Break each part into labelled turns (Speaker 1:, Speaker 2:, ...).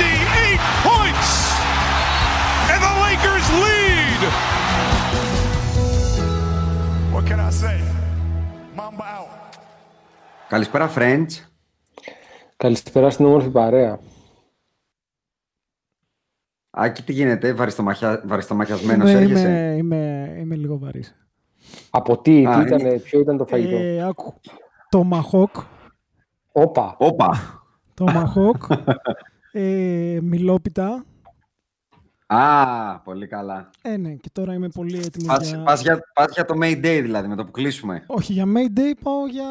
Speaker 1: 58 points! And the Lakers lead!
Speaker 2: What can I say? Mamba out.
Speaker 3: Καλησπέρα, friends.
Speaker 4: Καλησπέρα στην όμορφη παρέα.
Speaker 3: Άκη, τι γίνεται, βαριστομαχια... βαριστομαχιασμένος
Speaker 5: Είμαι,
Speaker 3: έρχεσαι;
Speaker 5: είμαι, είμαι, είμαι λίγο βαρύς.
Speaker 4: Από τι,
Speaker 3: Α,
Speaker 4: τι ήταν, ποιο ήταν το φαγητό;
Speaker 5: Ε, άκου. Το Μαχόκ.
Speaker 4: Όπα.
Speaker 3: Όπα.
Speaker 5: Το Μαχόκ. ε, μιλόπιτα.
Speaker 3: Α, πολύ καλά.
Speaker 5: Ε, ναι, και τώρα είμαι πολύ έτοιμος
Speaker 3: Πας,
Speaker 5: για...
Speaker 3: πας για, πας για το Mayday δηλαδή, με το που κλείσουμε.
Speaker 5: Όχι, για Mayday πάω για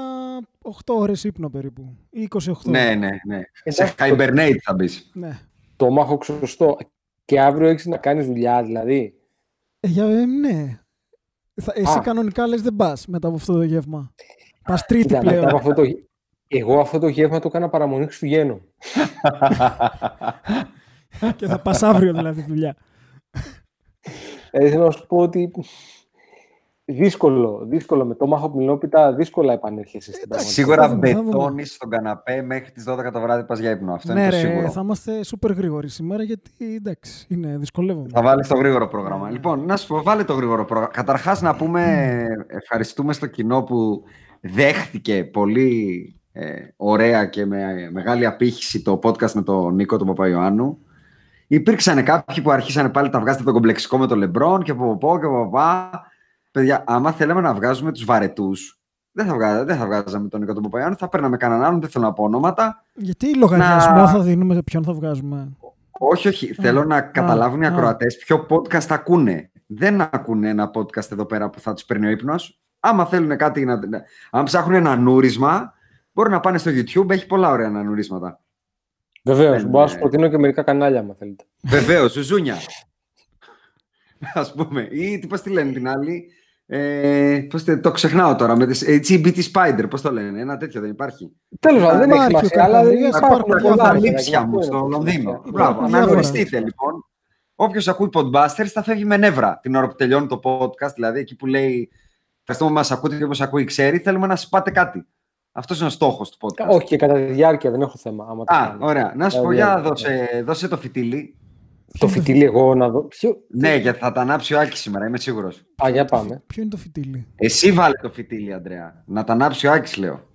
Speaker 5: 8 ώρες ύπνο περίπου. Ή 28.
Speaker 3: Ναι, ναι, ναι. Σε
Speaker 4: Εντάξει,
Speaker 3: hibernate θα μπεις.
Speaker 5: Ναι.
Speaker 4: Το μάχο σωστό. Και αύριο έχεις να κάνεις δουλειά, δηλαδή.
Speaker 5: Ε, για, ε, ναι. Θα, εσύ
Speaker 4: Α.
Speaker 5: κανονικά λες δεν πας μετά από αυτό το γεύμα. Πας τρίτη
Speaker 4: Κοίτα, μετά
Speaker 5: πλέον.
Speaker 4: από αυτό το... Εγώ αυτό το γεύμα το έκανα παραμονή Χριστουγέννων.
Speaker 5: και θα πας αύριο δηλαδή δουλειά.
Speaker 4: Ε, θέλω να σου πω ότι δύσκολο, δύσκολο με το μάχο μιλόπιτα, δύσκολα επανέρχεσαι στην πραγματικότητα.
Speaker 3: Σίγουρα
Speaker 5: θα δούμε, θα δούμε.
Speaker 3: μπετώνεις στον καναπέ μέχρι τις 12 το βράδυ πας για ύπνο. Αυτό
Speaker 5: ναι,
Speaker 3: είναι το
Speaker 5: ρε,
Speaker 3: σίγουρο.
Speaker 5: θα είμαστε σупερ γρήγοροι σήμερα γιατί εντάξει, είναι δυσκολεύομαι.
Speaker 3: Θα βάλεις το γρήγορο πρόγραμμα. Λοιπόν, να σου πω, βάλε το γρήγορο πρόγραμμα. Καταρχάς να πούμε ευχαριστούμε στο κοινό που δέχτηκε πολύ ε, ωραία και με μεγάλη απήχηση το podcast με τον Νίκο τον Παπαϊωάννου. Υπήρξαν κάποιοι που αρχίσαν πάλι τα βγάζετε το κομπλεξικό με τον Λεμπρόν και από πω και από παπά. Παιδιά, άμα θέλαμε να βγάζουμε τους βαρετούς, δεν θα, βγάζα, δεν θα βγάζαμε τον Νίκο τον Παπαϊωάννου, θα παίρναμε κανέναν άλλον, δεν θέλω να πω ονόματα.
Speaker 5: Γιατί λογαριασμό
Speaker 3: Να-
Speaker 5: θα δίνουμε, ποιον θα βγάζουμε;
Speaker 3: Όχι, όχι. Θέλω να καταλάβουν οι
Speaker 5: α.
Speaker 3: ακροατές ποιο podcast ακούνε. Δεν ακούνε ένα podcast εδώ πέρα που θα τους παίρνει ο ύπνος. Άμα θέλουν κάτι να. να- Αν ψάχνουν ένα νούρισμα, μπορούν να πάνε στο YouTube. Έχει πολλά ωραία νουρίσματα.
Speaker 4: Βεβαίως,
Speaker 3: Δεν,
Speaker 4: μπορώ να σου
Speaker 3: ε,
Speaker 4: προτείνω και μερικά κανάλια, αν θέλετε.
Speaker 3: Βεβαίως, ζουζούνια. Α πούμε. Ή τι πώς τη λένε την άλλη; Ε, πώς τη- το ξεχνάω τώρα. Με τις, ε, GBT Spider, πώς το λένε. Ένα τέτοιο δεν υπάρχει.
Speaker 4: Τέλος πάντων, δεν έχει
Speaker 5: Υπάρχει ο
Speaker 4: σημασία, αλλά δεν
Speaker 5: Καρχαρίας,
Speaker 4: υπάρχουν
Speaker 5: υπάρχουν
Speaker 4: πολλά.
Speaker 5: διάφορα.
Speaker 3: Τα
Speaker 4: παιδιά,
Speaker 3: λήψια μου
Speaker 4: αυτό
Speaker 3: στο
Speaker 4: είναι το
Speaker 3: Λονδίνο.
Speaker 4: σημαντικό.
Speaker 3: Μπράβο, να
Speaker 5: διάφορα.
Speaker 3: γνωριστείτε λοιπόν. Όποιος ακούει Podbusters θα φεύγει με νεύρα την ώρα που τελειώνει το podcast. Δηλαδή εκεί που λέει Ευχαριστούμε που μας ακούτε και όπως ακούει ξέρει, θέλουμε να σας πάτε κάτι. Αυτός είναι ο στόχος του podcast.
Speaker 4: Όχι, και κατά τη διάρκεια δεν έχω θέμα. Άμα το
Speaker 3: Α,
Speaker 4: κάνω.
Speaker 3: ωραία. Να σου πω,
Speaker 4: Κατά τη
Speaker 3: για
Speaker 4: διάρκεια.
Speaker 3: δώσε, δώσε το φιτίλι.
Speaker 4: Το φιτίλι εγώ να δω. Ποιο...
Speaker 3: Ναι, γιατί θα τα ανάψει ο Άκης σήμερα, είμαι σίγουρος.
Speaker 4: Α, για πάμε.
Speaker 5: Ποιο είναι το φιτίλι.
Speaker 3: Εσύ βάλε το φιτίλι, Αντρέα. Να τα ανάψει ο Άκης, λέω.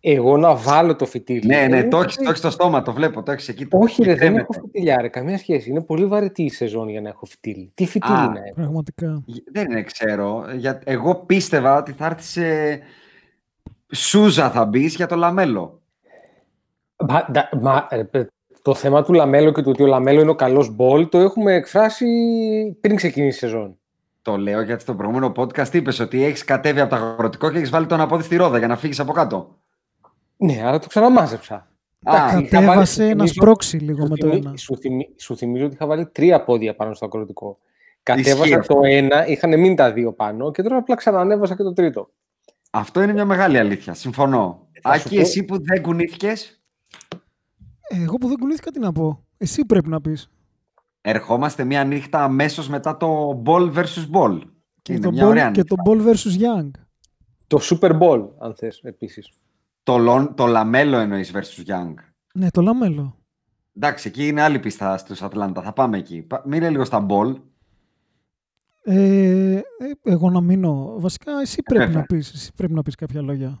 Speaker 4: Εγώ να βάλω το φιτίλι.
Speaker 3: Ναι, ναι,
Speaker 4: Ε,
Speaker 3: το έχεις το έχεις στο στόμα, το βλέπω, το έχεις εκεί.
Speaker 4: Όχι,
Speaker 3: και
Speaker 4: ρε, δεν
Speaker 3: κρέμεται.
Speaker 4: έχω φιτίλια, ρε. Καμία σχέση. Είναι πολύ βαρετή η σεζόν για να έχω φιτίλι. Τι φιτίλι
Speaker 3: Α,
Speaker 4: να έχω;
Speaker 5: Πραγματικά.
Speaker 3: Δεν είναι, ξέρω. Για... Εγώ πίστευα ότι θα έρθει σε. Σούζα θα μπεις για το λαμέλο.
Speaker 4: Μα, ντα- μα, ρε, παι- το θέμα του Λαμέλο και του ότι ο Λαμέλο είναι ο καλός Ball το έχουμε εκφράσει πριν ξεκινήσει η σεζόν.
Speaker 3: Το λέω γιατί στο προηγούμενο podcast είπες ότι έχεις κατέβει από το αγροτικό και έχεις βάλει το πόδι στη ρόδα για να φύγεις από κάτω.
Speaker 4: Ναι, άρα το ξαναμάζεψα.
Speaker 3: Α,
Speaker 4: Εντάξει, είχα βάλει-
Speaker 5: Κατέβασε
Speaker 4: σου
Speaker 5: να
Speaker 4: θυμίζω-
Speaker 5: σπρώξει λίγο
Speaker 4: σου
Speaker 5: με το
Speaker 4: θυμι-
Speaker 5: ένα.
Speaker 4: Σου, θυμι- σου θυμίζω ότι είχα βάλει τρία πόδια πάνω στο αγροτικό. Κατέβασα
Speaker 3: αυτό.
Speaker 4: το ένα, είχαν μείνει τα δύο πάνω και τώρα απλά ξανανέβασα και το τρίτο.
Speaker 3: Αυτό είναι μια μεγάλη αλήθεια. Συμφωνώ.
Speaker 4: Θα σου
Speaker 3: Άκη,
Speaker 4: πω-
Speaker 3: εσύ που δεν κουνήθηκες;
Speaker 5: Εγώ που δεν κουνήθηκα τι να πω. Εσύ πρέπει να πεις.
Speaker 3: Ερχόμαστε μια νύχτα αμέσως μετά το Ball vs. Ball.
Speaker 5: Και,
Speaker 3: είναι
Speaker 5: το,
Speaker 3: μια
Speaker 5: ball,
Speaker 3: ωραία
Speaker 5: και
Speaker 3: νύχτα.
Speaker 5: το Ball vs. Young.
Speaker 4: Το Super Bowl, αν θες, επίσης.
Speaker 3: Το, Lon- το Λαμέλο εννοείς versus Young.
Speaker 5: Ναι, το Λαμέλο.
Speaker 3: Εντάξει, εκεί είναι άλλη πίστα στους Ατλάντα. Θα πάμε εκεί. Πα- Μείνε λίγο στα Ball.
Speaker 5: Ε, ε, εγώ να μείνω. Βασικά εσύ πρέπει
Speaker 3: Βέβαια.
Speaker 5: να πεις. Εσύ πρέπει να πεις κάποια λόγια.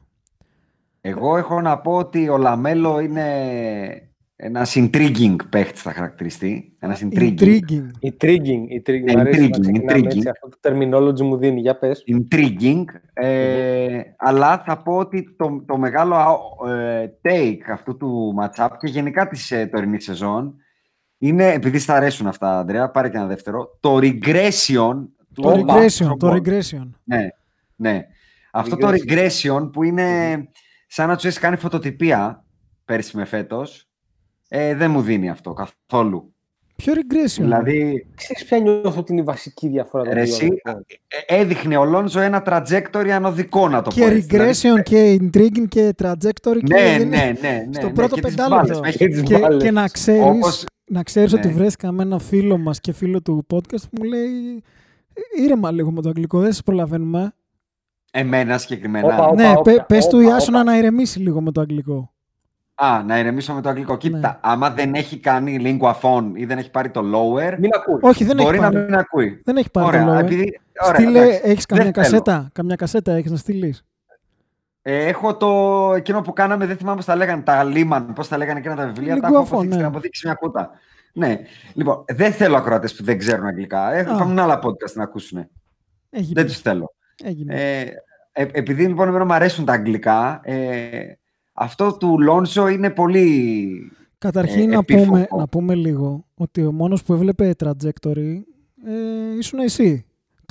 Speaker 3: Εγώ έχω να πω ότι ο Λαμέλο είναι ένας intriguing παίχτης θα χαρακτηριστεί. Ένας intriguing.
Speaker 5: Intriguing.
Speaker 4: Intriguing, intriguing.
Speaker 3: Ναι,
Speaker 4: Μ' αρέσει να
Speaker 3: intriguing,
Speaker 4: ξεκινάμε
Speaker 3: intriguing.
Speaker 4: έτσι, Αυτό το terminology μου δίνει. Για πες.
Speaker 3: intriguing ε, αλλά θα πω ότι το, το μεγάλο ε, take αυτού του matchup και γενικά της ε, τωρινής σεζόν είναι, επειδή στα αρέσουν αυτά, Ανδρέα, πάρε και ένα δεύτερο, το regression του
Speaker 5: Το
Speaker 4: Όπα,
Speaker 5: regression. Το
Speaker 3: basketball.
Speaker 5: regression.
Speaker 3: Ναι, ναι. Αυτό το regression που είναι σαν να τους έχει κάνει φωτοτυπία πέρσι με φέτος, ε, δεν μου δίνει αυτό καθόλου.
Speaker 5: Ποιο regression.
Speaker 3: Δηλαδή,
Speaker 4: Ξέρεις ποια νιώθω ότι είναι η βασική διαφορά των
Speaker 3: Ρε,
Speaker 4: δύο
Speaker 3: εσύ,
Speaker 4: αδερφών.
Speaker 3: ε, έδειχνε ο Λόνζο ένα trajectory ανωδικό να το πω
Speaker 5: και
Speaker 3: έτσι. Δηλαδή,
Speaker 5: regression και intriguing και trajectory. και
Speaker 3: Ναι,
Speaker 5: δεν-
Speaker 3: ναι, ναι, ναι.
Speaker 5: στο
Speaker 3: ναι,
Speaker 5: πρώτο
Speaker 3: και τις
Speaker 5: πεντάλεπτο.
Speaker 3: μπάλες. Έχει-
Speaker 4: Και τις
Speaker 5: Και,
Speaker 4: μπάλες.
Speaker 5: και να ξέρεις,
Speaker 3: Όπως-
Speaker 5: να ξέρεις ότι
Speaker 3: Ναι.
Speaker 5: βρέθηκα με ένα φίλο μας και φίλο του podcast που μου λέει ήρεμα λίγο με το αγγλικό, δεν σας προλαβαίνουμε.
Speaker 3: Εμένα συγκεκριμένα.
Speaker 4: Όπα, όπα.
Speaker 5: ναι, πε, πες του
Speaker 4: όπα,
Speaker 5: Ιάσονα
Speaker 4: όπα.
Speaker 5: να ηρεμήσει λίγο με το αγγλικό.
Speaker 3: Α, να ηρεμήσω με το αγγλικό. Κοίτα,
Speaker 5: Ναι.
Speaker 3: άμα δεν έχει κάνει lingua phone ή δεν έχει πάρει το lower,
Speaker 4: Μην ακούει.
Speaker 5: Όχι, δεν
Speaker 3: μπορεί
Speaker 5: έχει
Speaker 3: να
Speaker 5: πάρει.
Speaker 3: μην ακούει.
Speaker 5: Δεν έχει πάρει
Speaker 3: Ωραία,
Speaker 5: το λόγο.
Speaker 3: επειδή... Ωραία,
Speaker 5: Στείλε,
Speaker 3: εντάξει.
Speaker 5: έχεις καμιά
Speaker 3: Δεν θέλω.
Speaker 5: κασέτα, καμιά κασέτα έχεις να στείλεις.
Speaker 3: Ε, έχω το εκείνο που κάναμε, δεν θυμάμαι πώς τα λέγανε, τα Λίμαν, πώς τα λέγανε εκείνα τα βιβλία, τα
Speaker 5: Lingua
Speaker 3: έχω
Speaker 5: phone,
Speaker 3: αποθήκη
Speaker 5: ναι.
Speaker 3: στην αποδείξη μια κούτα. Ναι, λοιπόν, δεν θέλω ακροατές που δεν ξέρουν αγγλικά. Έχω
Speaker 5: Α.
Speaker 3: κάνουν άλλα podcast να ακούσουν.
Speaker 5: Έγινε.
Speaker 3: Δεν τους θέλω.
Speaker 5: Έγινε.
Speaker 3: Ε, ε, επειδή λοιπόν εμένα μου αρέσουν τα αγγλικά, ε, αυτό του Λόνσο είναι πολύ...
Speaker 5: Καταρχήν
Speaker 3: ε,
Speaker 5: να,
Speaker 3: επίφοβο.
Speaker 5: πούμε, να πούμε λίγο ότι ο μόνος που έβλεπε trajectory ε, ήσουν εσύ.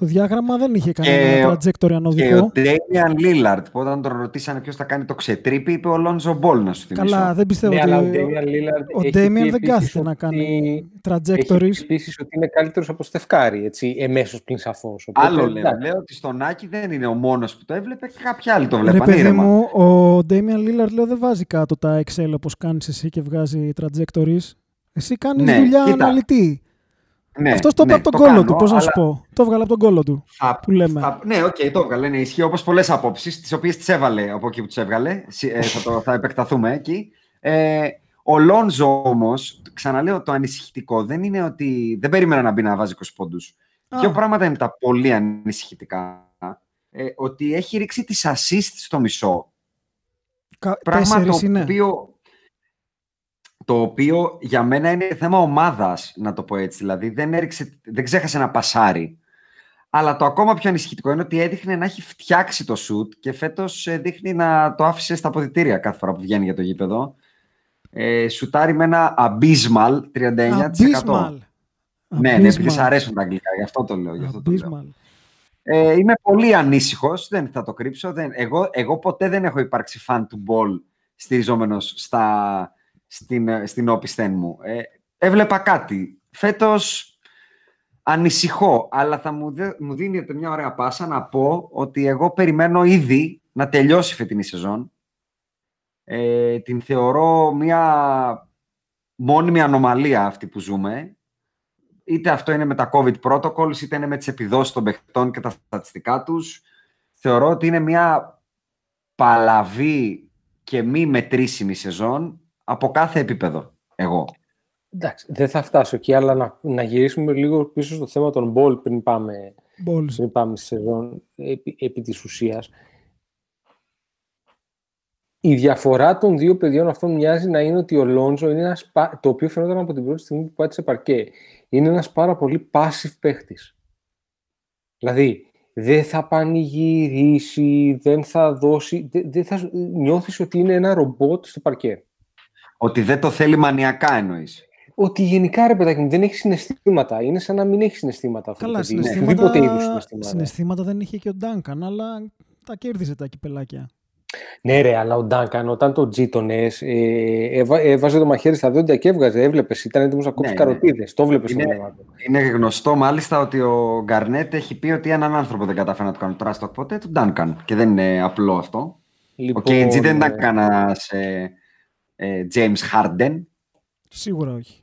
Speaker 5: Το διάγραμμα δεν είχε κανένα trajectory
Speaker 3: Και ο
Speaker 5: ανωδικό.
Speaker 3: Ντέμιαν Λίλαρτ, που όταν τον ρωτήσανε ποιος θα κάνει το ξετρίπι, είπε ο Λόνζο Μπόλ να σου θυμίσω.
Speaker 5: Καλά, δεν πιστεύω
Speaker 4: Ναι,
Speaker 5: ότι
Speaker 4: αλλά ο
Speaker 5: ο,
Speaker 4: Damian Lillard
Speaker 5: ο
Speaker 4: έχει
Speaker 5: Damian
Speaker 4: πει
Speaker 5: δεν
Speaker 4: επίσης
Speaker 5: κάθεται να
Speaker 4: ότι-
Speaker 5: κάνει
Speaker 4: Έχει
Speaker 5: trajectories.
Speaker 4: επίση ότι είναι καλύτερος από Στεφ Κάρι, έτσι, εμέσως πλην σαφώς.
Speaker 3: Άλλο λέω. Λέω ότι στον Άκη δεν είναι ο μόνος που το έβλεπε, και κάποιοι άλλοι το
Speaker 5: Ρε
Speaker 3: βλέπαν.
Speaker 5: παιδί
Speaker 3: ήρεμα.
Speaker 5: μου, ο Damian Lillard λέω δεν βάζει κάτω τα Excel όπως κάνεις εσύ και βγάζει trajectories. Εσύ κάνεις
Speaker 3: Ναι,
Speaker 5: δουλειά
Speaker 3: κοίτα.
Speaker 5: αναλυτή.
Speaker 3: Ναι,
Speaker 5: Αυτός το είπε
Speaker 3: ναι,
Speaker 5: από τον
Speaker 3: το
Speaker 5: κώλο
Speaker 3: κάνω,
Speaker 5: του, πώς να σου
Speaker 3: αλλά
Speaker 5: πω. Το έβγαλε από τον κώλο του.
Speaker 3: θα-
Speaker 5: που λέμε.
Speaker 3: θα- ναι, οκ, το έβγαλε. Ναι, ισχύει όπως πολλές απόψεις, τις οποίες τις έβαλε από εκεί που τις έβγαλε. Συ- ε, θα, το, θα επεκταθούμε εκεί. Ε, ο Λόνζο όμως, ξαναλέω, το ανησυχητικό δεν είναι ότι δεν περίμενα να μπει να βάζει 20 πόντους.
Speaker 5: Α.
Speaker 3: Δύο πράγματα είναι τα πολύ ανησυχητικά. Ε, ότι έχει ρίξει τις assist στο μισό.
Speaker 5: Κα-
Speaker 3: Πράγμα
Speaker 5: Τέσσερις
Speaker 3: το
Speaker 5: είναι.
Speaker 3: οποίο, το οποίο για μένα είναι θέμα ομάδας, να το πω έτσι. Δηλαδή δεν, έριξε, δεν ξέχασε να πασάρει. Αλλά το ακόμα πιο ανησυχητικό είναι ότι έδειχνε να έχει φτιάξει το σουτ και φέτος ε, δείχνει να το άφησε στα αποδητήρια κάθε φορά που βγαίνει για το γήπεδο. Ε, σουτάρει με ένα abysmal 39%.
Speaker 5: Abysmal.
Speaker 3: Ναι, ναι, επειδή
Speaker 5: Abysmal.
Speaker 3: σ' αρέσουν τα αγγλικά, γι' αυτό το λέω. Γι αυτό το λέω.
Speaker 5: Abysmal.
Speaker 3: Ε, είμαι πολύ ανήσυχος, δεν θα το κρύψω. Δεν, εγώ, εγώ ποτέ δεν έχω υπάρξει fan του ball στηριζόμενος στα, στην, ε, στην όπισθεν μου. Ε, έβλεπα κάτι. Φέτος ανησυχώ, αλλά θα μου, δε, μου δίνεται μια ωραία πάσα να πω ότι εγώ περιμένω ήδη να τελειώσει η φετινή σεζόν. Ε, την θεωρώ μια μόνιμη ανομαλία αυτή που ζούμε είτε αυτό είναι με τα COVID protocols, είτε είναι με τις επιδόσεις των παιχτών και τα στατιστικά τους. Θεωρώ ότι είναι μια παλαβή και μη μετρήσιμη σεζόν από κάθε επίπεδο, εγώ.
Speaker 4: Εντάξει, δεν θα φτάσω εκεί, αλλά να, να γυρίσουμε λίγο πίσω στο θέμα των ball πριν πάμε,
Speaker 5: Balls.
Speaker 4: πριν πάμε στη σεζόν επί, επί της ουσίας. Η διαφορά των δύο παιδιών αυτών μοιάζει να είναι ότι ο Λόντζο είναι ένας, πα- το οποίο φαινόταν από την πρώτη στιγμή που πάτησε παρκέ, είναι ένας πάρα πολύ passive παίχτης. Δηλαδή, δεν θα πανηγυρίσει, δεν θα δώσει, δεν, δεν θα, νιώθεις ότι είναι ένα ρομπότ στο παρκέ.
Speaker 3: Ότι δεν το θέλει μανιακά εννοείς.
Speaker 4: Ότι γενικά ρε παιδάκι μου δεν έχει συναισθήματα. Είναι σαν να μην έχει συναισθήματα αυτό
Speaker 5: Καλά,
Speaker 4: το παιδί.
Speaker 5: συναισθήματα,
Speaker 4: Οποιοδήποτε είδους συναισθήματα.
Speaker 5: συναισθήματα δεν είχε και ο Ντάνκαν, αλλά τα κέρδισε τα κυπελάκια.
Speaker 4: Ναι, ρε, αλλά ο Ντάνκαν όταν το τζίτονε, ε, έβα- έβαζε το μαχαίρι στα δόντια και έβγαζε. Έβλεπες, ήταν έτοιμος να κόψει
Speaker 3: Ναι,
Speaker 4: καροτίδες. Το βλέπεις στο
Speaker 3: Είναι-
Speaker 4: βλέμμα του.
Speaker 3: Είναι γνωστό μάλιστα ότι ο Γκαρνέτ έχει πει ότι έναν άνθρωπο δεν κατάφερε να του κάνει τράστοκ ποτέ, τον Duncan. Και δεν είναι απλό αυτό.
Speaker 4: Λοιπόν,
Speaker 3: ο KG δεν
Speaker 4: ε,
Speaker 3: ήταν κανένας ε, ε, James Harden.
Speaker 5: Σίγουρα όχι.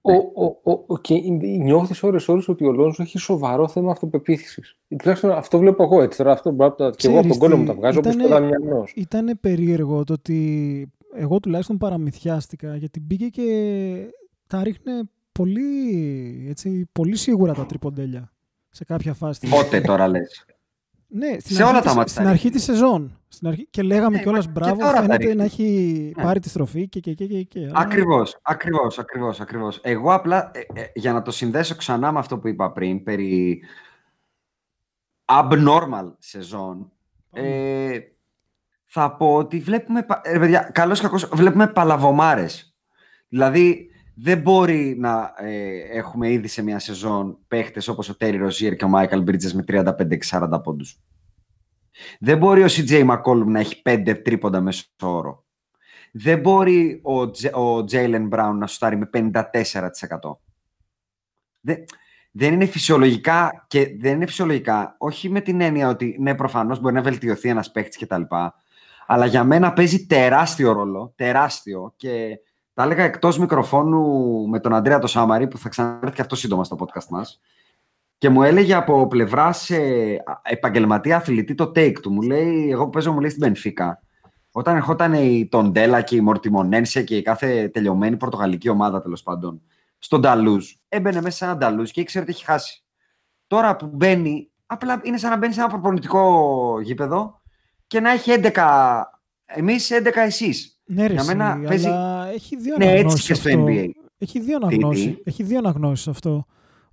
Speaker 4: Ο, ο, ο, ο, και νιώθεις ώρες ώρες ότι ο Λόνζο έχει σοβαρό θέμα αυτοπεποίθησης. Τουλάχιστον αυτό βλέπω εγώ έτσι. Τώρα αυτό μπορώ να και εγώ από τον κόλλο μου τα βγάζω όπως το Δαμιανός.
Speaker 5: Ήταν περίεργο το ότι εγώ τουλάχιστον παραμυθιάστηκα γιατί μπήκε και τα ρίχνε πολύ, έτσι, πολύ σίγουρα τα τριποντέλια σε κάποια φάση.
Speaker 3: Πότε τώρα λες;
Speaker 5: Ναι, στην
Speaker 3: σε
Speaker 5: αρχή
Speaker 3: όλα τα
Speaker 5: της-
Speaker 3: μάτια.
Speaker 5: Στην αρχή της σεζόν. Στην αρχή... Και λέγαμε
Speaker 3: Ναι,
Speaker 5: κιόλας
Speaker 3: μα και
Speaker 5: μπράβο,
Speaker 3: τώρα τα
Speaker 5: φαίνεται
Speaker 3: ρίχνει.
Speaker 5: να έχει
Speaker 3: Ναι.
Speaker 5: πάρει τη στροφή και και και. και, και. Αλλά-
Speaker 3: Ακριβώς, ακριβώς, ακριβώς, ακριβώς. Εγώ απλά, ε, ε, για να το συνδέσω ξανά με αυτό που είπα πριν, περί abnormal σεζόν, ε, θα πω ότι βλέπουμε, πα- ε, παιδιά, καλώς ή κακώς, βλέπουμε παλαβομάρες. Δηλαδή, δεν μπορεί να ε, έχουμε ήδη σε μια σεζόν παίχτες όπως ο Τέρι Ροζίερ και ο Μάικαλ Μπρίτζες με 35 και 40 πόντους. Δεν μπορεί ο CJ McCollum να έχει 5 τρίποντα μέσω όρο. Δεν μπορεί ο, Τζε, ο Jalen Brown να σουτάρει με 54%. Δεν, δεν είναι φυσιολογικά και δεν είναι φυσιολογικά, όχι με την έννοια ότι ναι, προφανώς μπορεί να βελτιωθεί ένας παίχτης κτλ. Αλλά για μένα παίζει τεράστιο ρόλο, τεράστιο και τα έλεγα εκτός μικροφώνου με τον Αντρέα το Σάμαρη που θα ξανάρθει και αυτό σύντομα στο podcast μας και μου έλεγε από πλευράς επαγγελματία αθλητή το take του. Μου λέει, εγώ που παίζω μου λέει στην Πενφύκα. Όταν ερχόταν η Τοντέλα και η Μορτιμονένσε και η κάθε τελειωμένη πορτογαλική ομάδα τέλος πάντων στον Νταλούζ, έμπαινε μέσα σε ένα Νταλούζ και ήξερε ότι έχει χάσει. Τώρα που μπαίνει, απλά είναι σαν να μπαίνει σε ένα προπονητικό γήπεδο και να έχει 11 εμείς, 11 εσείς.
Speaker 5: Ναι, ρε,
Speaker 3: Για
Speaker 5: εσύ,
Speaker 3: μένα παίζει-
Speaker 5: αλλά έχει δύο
Speaker 3: Ναι, έτσι
Speaker 5: αναγνώσεις
Speaker 3: και στο
Speaker 5: αυτό.
Speaker 3: NBA.
Speaker 5: Έχει δύο
Speaker 3: Τι,
Speaker 5: αναγνώσεις.
Speaker 3: τι;
Speaker 5: Έχει δύο αναγνώσεις αυτό.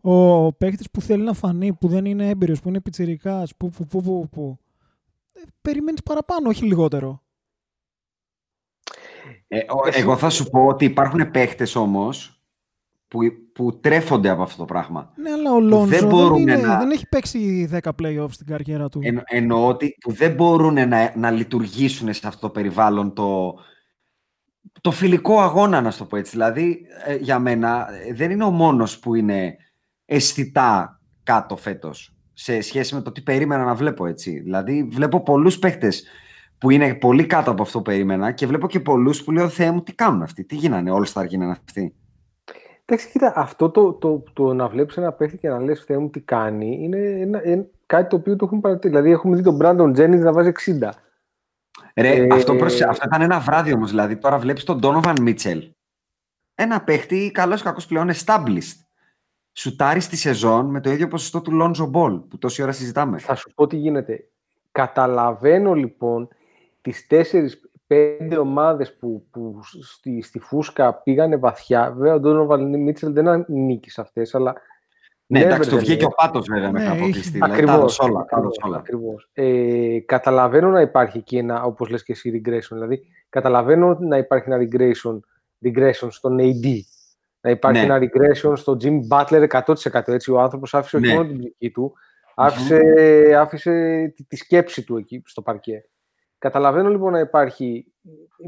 Speaker 5: Ο παίκτης που θέλει να φανεί, που δεν είναι έμπειρος, που είναι πιτσιρικάς, που, που, που, που, που. Ε, περιμένεις παραπάνω, όχι λιγότερο.
Speaker 3: Ε, ο- εγώ θα σου πω ότι υπάρχουν παίχτε όμως που, που τρέφονται από αυτό το πράγμα.
Speaker 5: Ναι, αλλά ο Λόνζο δεν,
Speaker 3: μπορούν
Speaker 5: είναι,
Speaker 3: να-
Speaker 5: δεν έχει παίξει 10 playoffs στην καριέρα του.
Speaker 3: Εν, εννοώ ότι που δεν μπορούν να, να λειτουργήσουν σε αυτό το περιβάλλον το, το φιλικό αγώνα, να σου το πω έτσι. Δηλαδή, ε, για μένα, ε, δεν είναι ο μόνος που είναι αισθητά κάτω φέτος σε σχέση με το τι περίμενα να βλέπω, έτσι. Δηλαδή, βλέπω πολλούς παίχτες που είναι πολύ κάτω από αυτό που περίμενα και βλέπω και πολλούς που λέω, Θεέ μου, τι κάνουν αυτοί, τι γίνανε, όλοι θα γίνανε αυτοί.
Speaker 4: Εντάξει, κοίτα, αυτό το, το, το, να βλέπεις ένα παίχτη και να λες Θεέ μου τι κάνει είναι ένα, ένα- κάτι το οποίο το έχουμε παρατηρήσει. Δηλαδή, έχουμε δει τον Brandon Jennings να βάζει 60.
Speaker 3: Ρε,
Speaker 4: Ε,
Speaker 3: αυτό, προσε- αυτό ήταν ένα βράδυ όμως. Δηλαδή, τώρα βλέπεις τον Donovan Mitchell. Ένα παίχτη καλός ή κακός πλέον established. Σουτάρεις στη σεζόν με το ίδιο ποσοστό του Lonzo Ball που τόση ώρα συζητάμε.
Speaker 4: Θα σου πω τι γίνεται. Καταλαβαίνω λοιπόν τις 4-5 ομάδες που, που στη, στη φούσκα πήγανε βαθιά. Βέβαια, ο Donovan Mitchell δεν ανήκει σε αυτές, αλλά
Speaker 3: Ναι, εντάξει, του
Speaker 4: nevertheless,
Speaker 3: βγήκε ο πάτος βέβαια
Speaker 5: Ναι,
Speaker 3: μέχρι να
Speaker 5: είχε-
Speaker 3: αποκλειστεί. Δηλαδή, τα
Speaker 4: Ακριβώς,
Speaker 3: έδωσε όλα. τα
Speaker 4: ακριβώς,
Speaker 3: έδωσε όλα.
Speaker 4: ακριβώς. Ε, καταλαβαίνω να υπάρχει εκεί ένα, όπως λες και εσύ, regression. Δηλαδή, καταλαβαίνω να υπάρχει ένα regression, regression στον AD. Να υπάρχει
Speaker 3: Ναι.
Speaker 4: ένα regression στο Jim Butler 100%. Έτσι, ο άνθρωπος άφησε όχι
Speaker 3: Ναι.
Speaker 4: μόνο την ψυχή του, άφησε, άφησε τη, τη σκέψη του εκεί στο παρκέ. Καταλαβαίνω λοιπόν να υπάρχει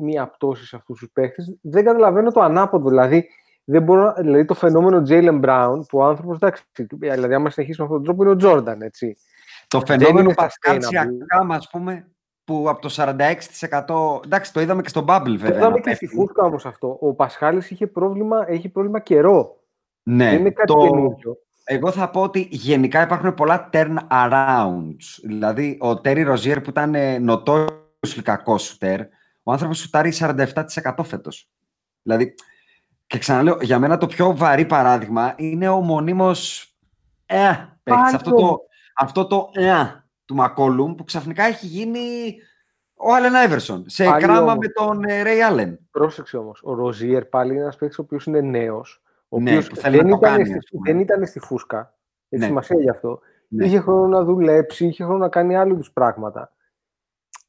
Speaker 4: μία πτώση σε αυτούς τους παίχτες. Δεν καταλαβαίνω το ανάποδο. Δηλαδή, δεν μπορώ, να- δηλαδή το φαινόμενο Jalen Brown, που ο άνθρωπος, εντάξει, δηλαδή άμα συνεχίσουμε με αυτόν τον τρόπο, είναι ο Jordan, έτσι.
Speaker 3: Το
Speaker 4: Δεν
Speaker 3: φαινόμενο
Speaker 4: είναι
Speaker 3: Πασκάλ
Speaker 4: sustainable.
Speaker 3: Σιακάμ, ας πούμε, που από το 46%. Εντάξει, το είδαμε και στο Bubble
Speaker 4: Το
Speaker 3: βέβαια.
Speaker 4: είδαμε
Speaker 3: να
Speaker 4: και στη
Speaker 3: πέφτει.
Speaker 4: φούσκα όμως αυτό. Ο Πασχάλης είχε πρόβλημα, έχει πρόβλημα καιρό.
Speaker 3: Ναι,
Speaker 4: δεν είναι κάτι
Speaker 3: το-
Speaker 4: καινούργιο.
Speaker 3: Εγώ θα πω ότι γενικά υπάρχουν πολλά turn arounds. Δηλαδή, ο Τέρι Ροζιέρ που ήταν notoriously κακό σουτέρ, ο άνθρωπος σουτάρει 47% φέτος. Δηλαδή, και ξαναλέω, για μένα το πιο βαρύ παράδειγμα είναι ο μονίμος ε, παίκτης.
Speaker 4: Πάλι
Speaker 3: Αυτό
Speaker 4: το-
Speaker 3: το, αυτό το ε, του Μακόλουμ που ξαφνικά έχει γίνει ο Άλεν Άιβερσον σε
Speaker 4: Πάλι
Speaker 3: κράμα
Speaker 4: όμως.
Speaker 3: με τον Ρέι Άλεν.
Speaker 4: Πρόσεξε όμως. Ο Ροζίερ πάλι είναι ένας παίκτης ο οποίος είναι νέος. Ο
Speaker 3: Ναι,
Speaker 4: οποίος
Speaker 3: που θέλει
Speaker 4: δεν,
Speaker 3: να το
Speaker 4: ήταν
Speaker 3: κάνει,
Speaker 4: στη,
Speaker 3: ας πούμε.
Speaker 4: δεν ήταν στη φούσκα. Έχει
Speaker 3: Ναι.
Speaker 4: σημασία γι' αυτό.
Speaker 3: Ναι.
Speaker 4: Είχε χρόνο να δουλέψει, είχε χρόνο να κάνει άλλου τους πράγματα.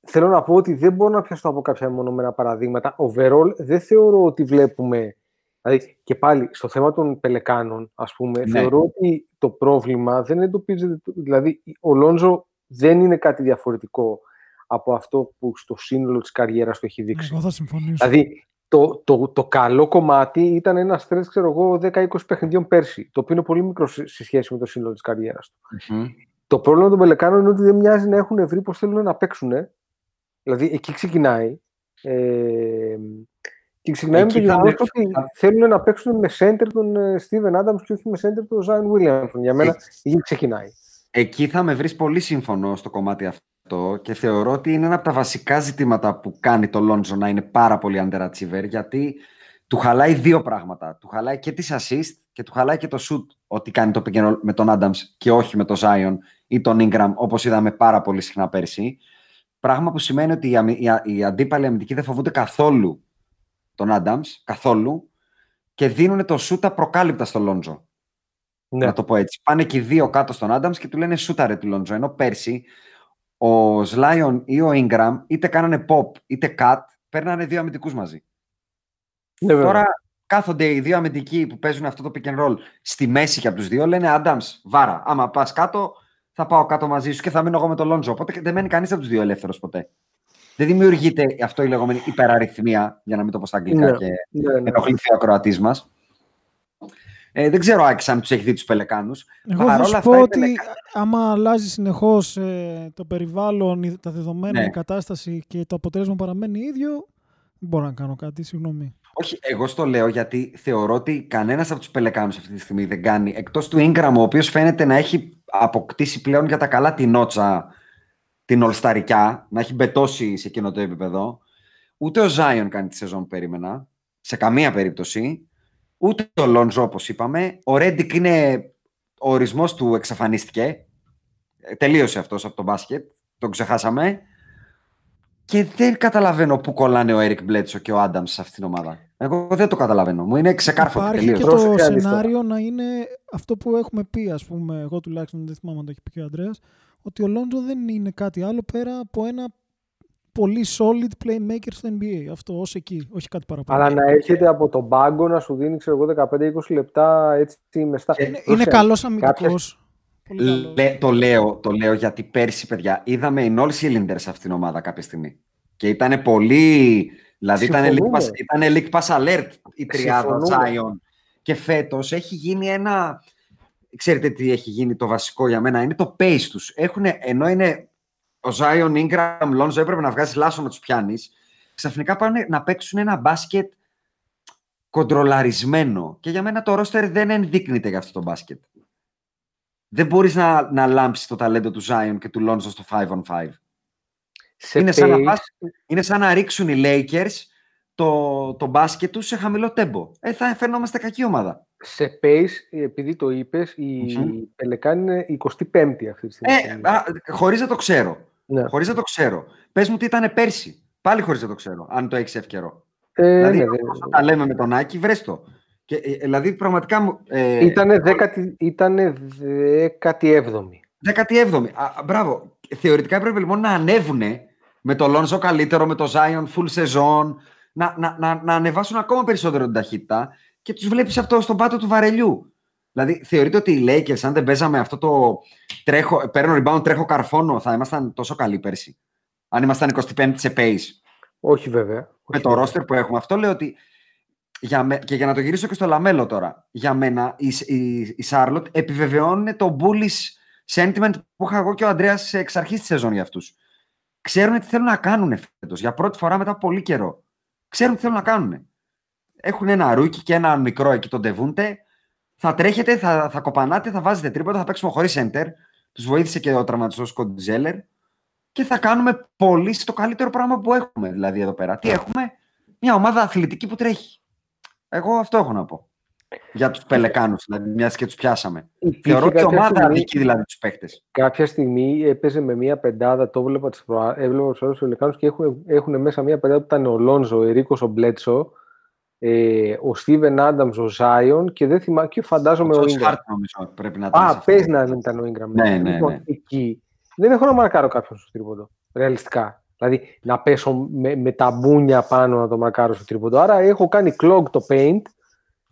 Speaker 4: Θέλω να πω ότι δεν μπορώ να πιαστώ από κάποια μονομένα παραδείγματα. Overall δεν θεωρώ ότι βλέπουμε... Δηλαδή και πάλι στο θέμα των πελεκάνων, ας πούμε,
Speaker 3: Ναι.
Speaker 4: θεωρώ ότι το πρόβλημα δεν εντοπίζεται... Δηλαδή ο Λόνζο δεν είναι κάτι διαφορετικό από αυτό που στο σύνολο της καριέρας του έχει δείξει.
Speaker 5: Εγώ θα συμφωνήσω.
Speaker 4: Δηλαδή, το, το, το καλό κομμάτι ήταν ένα στρες, ξέρω εγώ, 10-20 παιχνιδιών πέρσι, το οποίο είναι πολύ μικρό σε σε σχέση με το σύνολο της καριέρας του.
Speaker 3: Μμμ.
Speaker 4: Το πρόβλημα των Πελεκάνων είναι ότι δεν μοιάζει να έχουν βρει πώς θέλουν να παίξουν. Δηλαδή, εκεί ξεκινάει. Ε, Και ξεκινάμε με το
Speaker 3: Εκεί θα
Speaker 4: γεγονός
Speaker 3: με-
Speaker 4: ότι
Speaker 3: θα-
Speaker 4: θέλουν να παίξουν με center τον ε, Steven Adams και όχι με center τον Zion Williamson. Για μένα εκεί ξεκινάει.
Speaker 3: Εκεί θα με βρεις πολύ σύμφωνο στο κομμάτι αυτό και θεωρώ ότι είναι ένα από τα βασικά ζητήματα που κάνει το Λόντζο να είναι πάρα πολύ underachiever γιατί του χαλάει δύο πράγματα. Του χαλάει και τις assist και του χαλάει και το shoot ότι κάνει το pick and roll με τον Adams και όχι με τον Zion ή τον Ingram όπως είδαμε πάρα πολύ συχνά πέρσι. Πράγμα που σημαίνει ότι οι, αμυ- οι, α- οι αντίπαλοι αμυντικοί δεν φοβούνται καθόλου τον Adams, καθόλου και δίνουν το shoot απροκάλυπτα στο Λόντζο.
Speaker 4: Ναι.
Speaker 3: Να το πω έτσι. Πάνε και οι δύο κάτω στον Άνταμ και του λένε σούταρε του Λόντζο. Ενώ πέρσι ο Σλάιον ή ο Ingram είτε κάνανε pop είτε cut, παίρνανε δύο αμυντικούς μαζί.
Speaker 4: Ναι, βέβαια.
Speaker 3: Τώρα κάθονται οι δύο αμυντικοί που παίζουν αυτό το pick and roll στη μέση και από τους δύο, λένε Άνταμ, βάρα. Άμα πας κάτω, θα πάω κάτω μαζί σου και θα μείνω εγώ με τον Λόντζο. Οπότε δεν μένει κανείς από τους δύο ελεύθερος ποτέ. Δεν δημιουργείται αυτό η λεγόμενη υπεραριθμία, για να μην το πω στα αγγλικά
Speaker 4: Ναι.
Speaker 3: και
Speaker 4: Ναι, ναι.
Speaker 3: ενοχληθεί ο ακροατής μας. Ε, δεν ξέρω, Άκης, αν τους έχει δει τους Πελεκάνους.
Speaker 5: Εγώ θα σου πω ότι άμα αλλάζει συνεχώς το περιβάλλον, η- τα δεδομένα,
Speaker 3: Ναι.
Speaker 5: η κατάσταση και το αποτέλεσμα παραμένει ίδιο, δεν μπορώ να κάνω κάτι, συγγνώμη.
Speaker 3: Όχι, εγώ στο λέω γιατί θεωρώ ότι κανένας από τους Πελεκάνους αυτή τη στιγμή δεν κάνει. Εκτός του Ingram, ο οποίος φαίνεται να έχει αποκτήσει πλέον για τα καλά την νότσα, την Ολσταρικιά, να έχει μπετώσει σε εκείνο το επίπεδο. Ούτε ο Ζάιον κάνει τη σεζόν που περίμενα, σε καμία περίπτωση. Ούτε ο Λόντζο, όπως είπαμε. Ο Ρέντικ είναι. Ο ορισμός του εξαφανίστηκε. Ε, Τελείωσε αυτός από το μπάσκετ. Τον ξεχάσαμε. Και δεν καταλαβαίνω πού κολλάνε ο Έρικ Μπλέτσο και ο Άνταμ σε αυτήν την ομάδα. Εγώ δεν το καταλαβαίνω. Μου είναι ξεκάρφωτο
Speaker 5: Υπάρχει
Speaker 3: τελείως.
Speaker 5: και
Speaker 4: Πρόσεχε,
Speaker 5: το
Speaker 4: Άλιστα.
Speaker 5: σενάριο να είναι αυτό που έχουμε πει, ας πούμε, εγώ τουλάχιστον δεν θυμάμαι αν το έχει πει και ο Ανδρέας, ότι ο Λόντζο δεν είναι κάτι άλλο πέρα από ένα πολύ solid playmaker στο NBA. Αυτό ως εκεί, όχι κάτι παραπάνω.
Speaker 4: Αλλά να έρχεται από τον πάγκο να σου δίνει ξέρω εγώ 15-20 λεπτά έτσι με στα.
Speaker 5: είναι, είναι
Speaker 4: Πρόσεχε,
Speaker 5: καλός
Speaker 4: κάποιες-
Speaker 5: αμυντικός. Πολύ καλός.
Speaker 3: Λέ- το, λέω, το λέω γιατί πέρσι, παιδιά, είδαμε οι All Cylinders σε αυτήν την ομάδα κάποια στιγμή. Και ήταν πολύ. Δηλαδή ήταν league,
Speaker 4: Συμφωνούμε.
Speaker 3: pass, ήταν league pass alert η τριάδα
Speaker 4: Συμφωνούμε.
Speaker 3: Zion. Και φέτος έχει γίνει ένα. Ξέρετε τι έχει γίνει το βασικό για μένα, είναι το pace τους. Έχουνε, ενώ είναι ο Zion, Ingram, Lonzo έπρεπε να βγάζει λάσο να τους πιάνεις, ξαφνικά πάνε να παίξουν ένα μπάσκετ κοντρολαρισμένο. Και για μένα το roster δεν ενδείκνυται για αυτό το μπάσκετ. Δεν μπορείς να, να λάμψεις το ταλέντο του Zion και του Lonzo στο 5 on 5.
Speaker 4: σε
Speaker 3: είναι, σαν να
Speaker 4: pace,
Speaker 3: πας- είναι σαν να ρίξουν οι Lakers το, το μπάσκετ τους σε χαμηλό τέμπο. Ε, θα φαινόμαστε κακή ομάδα.
Speaker 4: Σε pace, επειδή το είπες, η
Speaker 3: Μμμ.
Speaker 4: Πελεκάν είναι 25η αυτή τη στιγμή.
Speaker 3: Ε, α, χωρίς να το ξέρω.
Speaker 4: ναι.
Speaker 3: Χωρίς να το ξέρω. Πες μου τι ήταν πέρσι. Πάλι χωρίς να το ξέρω, αν το έχεις εύκαιρο.
Speaker 4: Ε,
Speaker 3: δηλαδή,
Speaker 4: ναι, δεν-
Speaker 3: όσο τα λέμε με τον Άκη, βρες το. Και, ε, δηλαδή, πραγματικά μου... Ε,
Speaker 4: Ήτανε δέκατη- Ήτανε 17η.
Speaker 3: 17η. Α, μπράβο. Θεωρητικά έπρεπε λοιπόν να ανέβουν με το Λόνζο καλύτερο, με το Zion full season, να, να, να, να ανεβάσουν ακόμα περισσότερο την ταχύτητα και τους βλέπεις αυτό στον πάτο του βαρελιού. Δηλαδή, θεωρείτε ότι οι Lakers, αν δεν παίζαμε αυτό το τρέχω, παίρνω rebound, τρέχω καρφώνω, θα ήμασταν τόσο καλοί πέρσι. Αν ήμασταν 25 σε pace.
Speaker 4: Όχι βέβαια.
Speaker 3: με
Speaker 4: Όχι
Speaker 3: το
Speaker 4: βέβαια.
Speaker 3: roster που έχουμε. Αυτό λέω ότι. Για με, και για να το γυρίσω και στο Λαμέλο τώρα. Για μένα, οι, οι, οι Σάρλοτ επιβεβαιώνουν το bullish sentiment που είχα εγώ και ο Αντρέα εξ αρχής της σεζόν για αυτούς. Ξέρουν τι θέλουν να κάνουν φέτος. Για πρώτη φορά μετά από πολύ καιρό. Ξέρουν τι θέλουν να κάνουν. Έχουν ένα ρούκι και ένα μικρό εκεί τον Ντεβούντε. Θα τρέχετε, θα, θα κοπανάτε, θα βάζετε τρίποτα, θα παίξουμε χωρίς center. Τους βοήθησε και ο τραυματισμό Κοντζέλερ. Και θα κάνουμε πολύ στο καλύτερο πράγμα που έχουμε δηλαδή εδώ πέρα. Τι έχουμε, μια ομάδα αθλητική που τρέχει. Εγώ αυτό έχω να πω. Για τους Πελεκάνους, δηλαδή, μιας και τους πιάσαμε.
Speaker 4: Υπήρχε
Speaker 3: Θεωρώ ότι η
Speaker 4: κάποια
Speaker 3: ομάδα
Speaker 4: στιγμή-
Speaker 3: αδικεί δηλαδή τους παίχτες.
Speaker 4: Κάποια στιγμή έπαιζε με μία πεντάδα, το έβλεπα τις προα... έβλεπα τους άλλους Πελεκάνους και έχουν, έχουν μέσα μία πεντάδα που ήταν ο Λόνζο, ο Ερίκος, ο Μπλέτσο, ε, ο Στίβεν Άνταμς, ο Ζάιον και δεν θυμάμαι και φαντάζομαι ο,
Speaker 3: Ο
Speaker 4: Ίγκραμ.
Speaker 3: Χάρτ νομίζω πρέπει να ήταν. σε
Speaker 4: Α,
Speaker 3: αυτό.
Speaker 4: πες να ήταν ο Ίγκραμ.
Speaker 3: Ναι, ναι,
Speaker 4: Λοιπόν,
Speaker 3: ναι.
Speaker 4: εκεί δεν έχω να μαρκάρω κάποιον στο τρίποντο. Ρεαλιστικά. Δηλαδή να πέσω με, με τα μπούνια πάνω να το μαρκάρω στο τρίποντο. Άρα έχω κάνει clog το paint.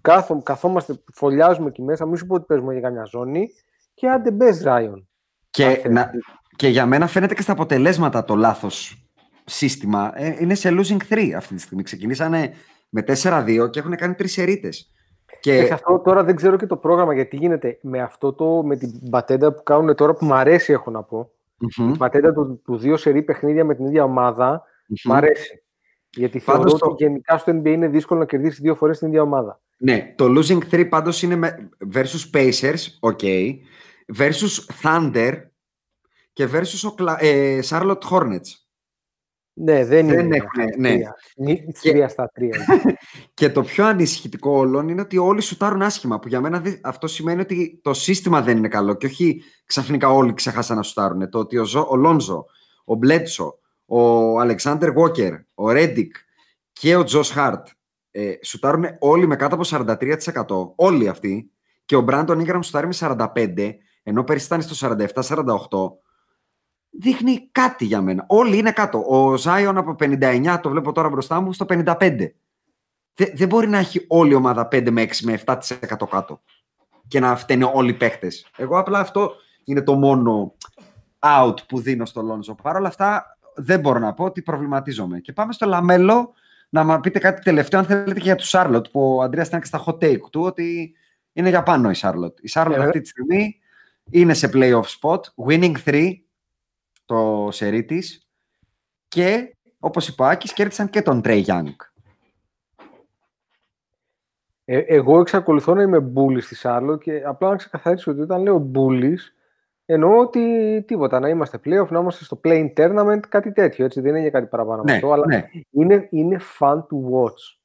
Speaker 4: Κάθο, καθόμαστε, φωλιάζουμε εκεί μέσα. Μην σου πω ότι παίζουμε για καμιά ζώνη. Και άντε μπες Ζάιον.
Speaker 3: Και,
Speaker 4: Κάθε-
Speaker 3: να, και για μένα φαίνεται και στα αποτελέσματα το λάθος σύστημα. Ε, είναι σε losing 3 αυτή τη στιγμή. Ξεκινήσανε με 4-2 και έχουν κάνει τρεις ερείτε.
Speaker 4: Και
Speaker 3: Και
Speaker 4: σε αυτό τώρα δεν ξέρω και το πρόγραμμα γιατί γίνεται με αυτό το, με την πατέντα που κάνουν τώρα που μου αρέσει έχω να πω.
Speaker 3: Μμμ,
Speaker 4: Η πατέντα του, του δύο σερή παιχνίδια με την ίδια ομάδα
Speaker 3: μμμ.
Speaker 4: μου αρέσει. Γιατί θεωρώ
Speaker 3: Πάντως
Speaker 4: ότι
Speaker 3: το-
Speaker 4: γενικά στο NBA είναι δύσκολο να κερδίσεις δύο φορές την ίδια ομάδα.
Speaker 3: Ναι, το losing 3 πάντως είναι με, versus Pacers, ok, versus Thunder και versus Ocla- ε, Charlotte Hornets.
Speaker 4: Ναι, δεν,
Speaker 3: Δεν
Speaker 4: είναι.
Speaker 3: έχουν,
Speaker 4: αυτά
Speaker 3: ναι.
Speaker 4: τρία. Νι-
Speaker 3: Και-
Speaker 4: Τρία στα τρία.
Speaker 3: Και το πιο ανησυχητικό όλων είναι ότι όλοι σουτάρουν άσχημα. Που για μένα δι- αυτό σημαίνει ότι το σύστημα δεν είναι καλό. Και όχι ξαφνικά όλοι ξεχάσαν να σουτάρουν. Το ότι ο, Ζο, ο Λόνζο, ο Μπλέτσο, ο Αλεξάνδρ Βόκερ, ο Ρέντικ και ο Τζος Χάρτ ε, σουτάρουν όλοι με κάτω από 43%. Όλοι αυτοί. Και ο Brandon Ingram σουτάρει με 45%, ενώ πέρυσι ήταν στο 47-48%. Δείχνει κάτι για μένα. Όλοι είναι κάτω. Ο Ζάιον από 59, το βλέπω τώρα μπροστά μου, στο 55. Δεν, δεν μπορεί να έχει όλη η ομάδα 5 με 6 με 7% κάτω και να φταίνε όλοι οι παίχτες. Εγώ απλά αυτό είναι το μόνο out που δίνω στο Λόνζο. Παρ' όλα αυτά δεν μπορώ να πω ότι προβληματίζομαι. Και πάμε στο Λαμέλο να μου πείτε κάτι τελευταίο, αν θέλετε και για τους Σάρλοτ, που ο Αντρέας ήταν και στα hot take του, ότι είναι για πάνω η Σάρλοτ. Η Σάρλοτ
Speaker 4: Ε,
Speaker 3: αυτή τη στιγμή είναι σε playoff spot, winning 3 το σερί της και όπως είπε ο Άκης, κέρδισαν και τον Trey Young.
Speaker 4: Ε, εγώ εξακολουθώ να είμαι μπούλης στη Σάρλο και απλά να ξεκαθαρίσω ότι όταν λέω μπούλης, εννοώ ότι τίποτα, να είμαστε playoff, να είμαστε στο playing tournament, κάτι τέτοιο. Έτσι, δεν είναι για κάτι παραπάνω από
Speaker 3: Ναι,
Speaker 4: αυτό, αλλά
Speaker 3: ναι.
Speaker 4: είναι, είναι fun to watch.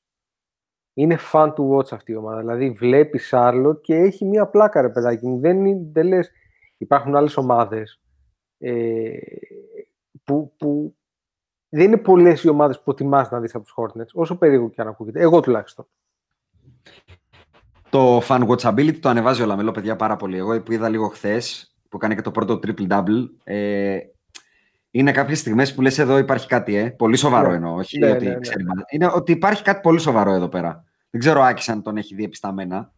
Speaker 4: Είναι fun to watch αυτή η ομάδα. Δηλαδή, βλέπεις Σάρλο και έχει μία πλάκα, ρε παιδάκι μου. Δεν, είναι- δεν λες, υπάρχουν άλλες ομάδες ε, που, που δεν είναι πολλές οι ομάδες που προτιμάς να δεις από τους Hornets, όσο περίεργο και αν ακούγεται. Εγώ τουλάχιστον.
Speaker 3: Το fan watchability το ανεβάζει ο Λαμελό, παιδιά, πάρα πολύ. Εγώ που είδα λίγο χθες, που κάνει και το πρώτο triple-double, ε, είναι κάποιες στιγμές που λες εδώ υπάρχει κάτι, ε. Πολύ σοβαρό
Speaker 4: Ναι.
Speaker 3: εννοώ. Όχι
Speaker 4: Ναι,
Speaker 3: ότι
Speaker 4: ναι, ναι.
Speaker 3: ξέρει, μα- Είναι ότι υπάρχει κάτι πολύ σοβαρό εδώ πέρα. Δεν ξέρω, Άκης, αν τον έχει δει επισταμένα.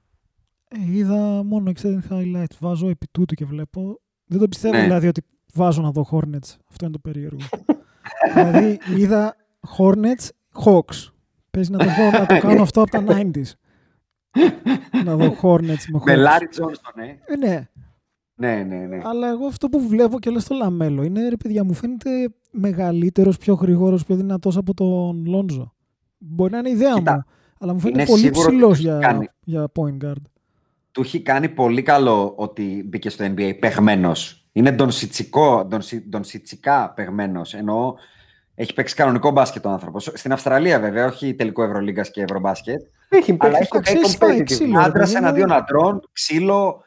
Speaker 5: Ε, είδα μόνο extended highlights. Βάζω επί τούτου και βλέπω. Δεν το πιστεύω
Speaker 3: Ναι.
Speaker 5: δηλαδή ότι βάζω να δω Hornets. Αυτό είναι το περίεργο. δηλαδή είδα Hornets Hawks. Πες να το, δω, να το κάνω αυτό από τα 90s. να δω Hornets με
Speaker 3: Με
Speaker 5: Hawks.
Speaker 3: Λάρι Τζόνστον, ε.
Speaker 5: Ε, ναι.
Speaker 3: Ναι, ναι, ναι.
Speaker 5: Αλλά εγώ αυτό που βλέπω και λέω στο Λαμέλο είναι ρε παιδιά μου φαίνεται μεγαλύτερος, πιο γρήγορος, πιο δυνατός από τον Λόνζο. Μπορεί να είναι ιδέα
Speaker 3: Κοίτα,
Speaker 5: μου, αλλά μου φαίνεται
Speaker 3: είναι
Speaker 5: πολύ
Speaker 3: σίγουρο ότι
Speaker 5: ψηλός
Speaker 3: το
Speaker 5: για,
Speaker 3: έχει κάνει.
Speaker 5: για point guard.
Speaker 3: Του έχει κάνει πολύ καλό ότι μπήκε στο NBA παιγμένο. Είναι ντονσιτσικό, ντοντσι- ντοντσιτσικά παιγμένος. Ενώ έχει παίξει κανονικό μπάσκετ ο άνθρωπος. Στην Αυστραλία, βέβαια, όχι τελικό Ευρωλίγκας και Ευρωμπάσκετ.
Speaker 4: Έχει
Speaker 3: Αλλά
Speaker 4: παίξει
Speaker 3: έχει
Speaker 5: ξέρεις,
Speaker 3: competitive.
Speaker 5: φάει ξύλο, ρε
Speaker 3: Άντρας
Speaker 5: παιδί μου.
Speaker 3: εναντίον αντρών, ξύλο,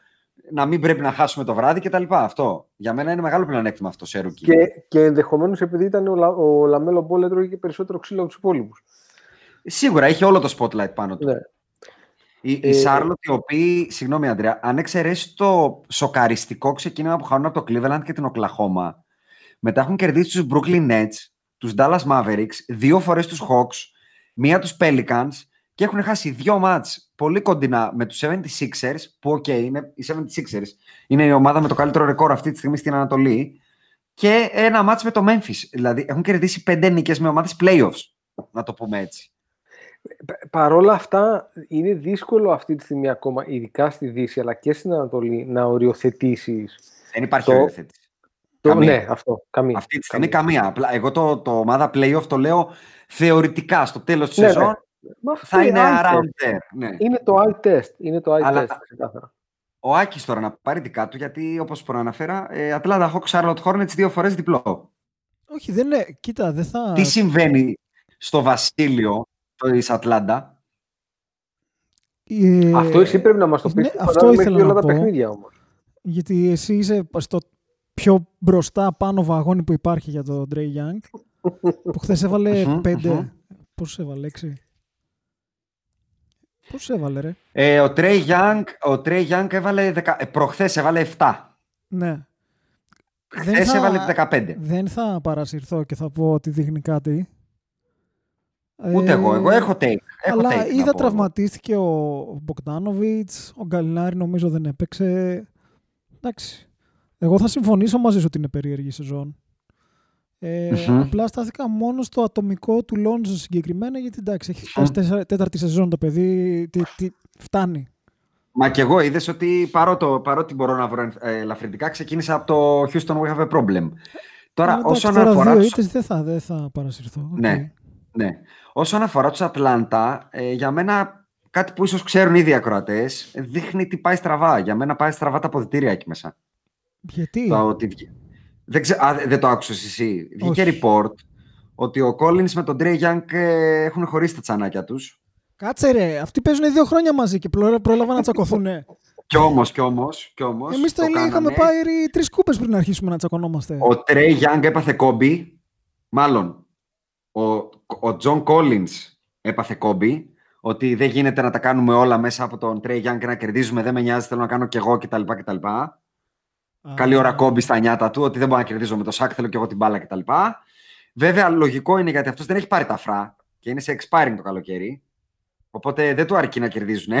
Speaker 3: να μην πρέπει να χάσουμε το βράδυ κτλ. Αυτό. Για μένα είναι μεγάλο πλεονέκτημα αυτό σε rookie.
Speaker 4: Και, και ενδεχομένως επειδή ήταν ο, Λα- ο Λαμέλο Μπόλ έτρωγε και περισσότερο ξύλο από τους υπόλοιπους.
Speaker 3: Σίγουρα είχε όλο το spotlight πάνω του.
Speaker 4: Ναι.
Speaker 3: Η, η
Speaker 4: Ε,
Speaker 3: Σάρλοτ, η οποία, συγγνώμη Αντρέα, αν εξαιρέσεις το σοκαριστικό ξεκίνημα που χάνουν από το Cleveland και την Οκλαχώμα, μετά έχουν κερδίσει τους Brooklyn Nets, τους Dallas Mavericks, δύο φορές τους Hawks, μία τους Pelicans και έχουν χάσει δύο μάτς πολύ κοντινά με τους 76ers, που οκ, είναι οι 76ers, είναι η ομάδα με το καλύτερο ρεκόρ αυτή τη στιγμή στην Ανατολή, και ένα μάτς με το Memphis. Δηλαδή έχουν κερδίσει πέντε νίκες με ομάδες playoffs, να το πούμε έτσι.
Speaker 4: Παρ' όλα αυτά, είναι δύσκολο αυτή τη στιγμή ακόμα, ειδικά στη Δύση αλλά και στην Ανατολή, να οριοθετήσεις.
Speaker 3: Δεν υπάρχει
Speaker 4: Το-
Speaker 3: οριοθέτηση.
Speaker 4: Το...
Speaker 3: Καμία.
Speaker 4: Ναι, αυτό. Καμία.
Speaker 3: Αυτή τη στιγμή καμία. Απλά εγώ το, το ομάδα playoff το λέω θεωρητικά στο τέλος της
Speaker 4: Ναι,
Speaker 3: σεζόν
Speaker 4: ναι. Μα αυτό
Speaker 3: θα είναι
Speaker 4: eye
Speaker 3: around
Speaker 4: test.
Speaker 3: there. Ναι.
Speaker 4: Είναι το eye test. Είναι το eye
Speaker 3: Αλλά-
Speaker 4: test, ξεκάθαρα.
Speaker 3: Ο Άκης τώρα να πάρει δικά του γιατί όπως προαναφέρα ε, Atlanta Hawks Charlotte Hornets δύο φορές διπλό.
Speaker 5: Όχι, δεν είναι. Κοίτα, δεν θα.
Speaker 3: Τι συμβαίνει στο βασίλειο της Ατλάντα.
Speaker 5: Ε,
Speaker 4: αυτό εσύ πρέπει να μας το πεις.
Speaker 5: ναι, αυτό ήθελα
Speaker 4: όλα
Speaker 5: να
Speaker 4: τα
Speaker 5: πω.
Speaker 4: παιχνίδια όμως.
Speaker 5: Γιατί εσύ είσαι στο πιο μπροστά πάνω βαγόνι που υπάρχει για τον Trae Young. που χθες έβαλε
Speaker 3: Μμμ,
Speaker 5: πέντε.
Speaker 3: μμμ.
Speaker 5: Πώς έβαλε, έξι. Πώς έβαλε, ρε.
Speaker 3: Ε, ο Trey Young, ο Trey Young έβαλε, δεκα... ε, προχθές έβαλε 7.
Speaker 5: Ναι.
Speaker 3: Χθες έβαλε 15.
Speaker 5: Δεν θα παρασυρθώ και θα πω ότι δείχνει κάτι.
Speaker 3: Ούτε
Speaker 5: Ε,
Speaker 3: εγώ. Εγώ έχω take. Έχω
Speaker 5: αλλά
Speaker 3: take να
Speaker 5: είδα
Speaker 3: πω.
Speaker 5: τραυματίστηκε ο Μποκτάνοβιτς, ο Γκαλινάρη νομίζω δεν έπαιξε. Εντάξει. Εγώ θα συμφωνήσω μαζί σου ότι είναι περίεργη η σεζόν. Ε,
Speaker 3: Μμμ.
Speaker 5: Απλά στάθηκα μόνο στο ατομικό του Λόνζο συγκεκριμένα γιατί εντάξει, έχει φτάσει τέσσερα- τέταρτη σεζόν το παιδί. Τι, τι, φτάνει.
Speaker 3: Μα και εγώ είδες ότι παρότο, παρότι μπορώ να βρω ε, ελαφρυντικά, ξεκίνησα από το Houston We have a problem. Τώρα,
Speaker 5: Αλλά εντάξει,
Speaker 3: όσον
Speaker 5: τώρα
Speaker 3: αφορά.
Speaker 5: δύο
Speaker 3: τους-
Speaker 5: ήττες δεν θα, δεν θα παρασυρθώ. Οκ.
Speaker 3: Ναι. Ναι. Όσον αφορά τους Ατλάντα, ε, για μένα κάτι που ίσως ξέρουν ήδη οι ακροατές, δείχνει τι πάει στραβά. Για μένα πάει στραβά τα αποδυτήρια εκεί μέσα.
Speaker 5: Γιατί;
Speaker 3: Το ότι βγε- δεν, ξε... Α, δεν το άκουσες εσύ. Βγήκε
Speaker 5: Όχι.
Speaker 3: report ότι ο Collins με τον Trey Young ε, έχουν χωρίσει τα τσανάκια τους.
Speaker 5: Κάτσε ρε, αυτοί παίζουν δύο χρόνια μαζί και πλο- πρόλαβαν να τσακωθούν.
Speaker 3: Κι όμως, κι όμως, κι όμως.
Speaker 5: Εμείς το Ελί είχαμε πάρει τρεις κούπες πριν να αρχίσουμε να τσακωνόμαστε.
Speaker 3: Ο Trey Young έπαθε κόμπι. Μάλλον, ο, ο John Collins έπαθε κόμπι. Ότι δεν γίνεται να τα κάνουμε όλα μέσα από τον Trey Young και να κερδίζουμε. Δεν με νοιάζει, θέλω να κάνω κι εγώ κτλ. κτλ.
Speaker 5: Α,
Speaker 3: Καλή ώρα κόμπι στα νιάτα του, ότι δεν μπορώ να κερδίζω με το σάκ, θέλω κι εγώ την μπάλα κτλ. Βέβαια, λογικό είναι γιατί αυτός δεν έχει πάρει τα φρά και είναι σε expiring το καλοκαίρι. Οπότε δεν του αρκεί να κερδίζουν.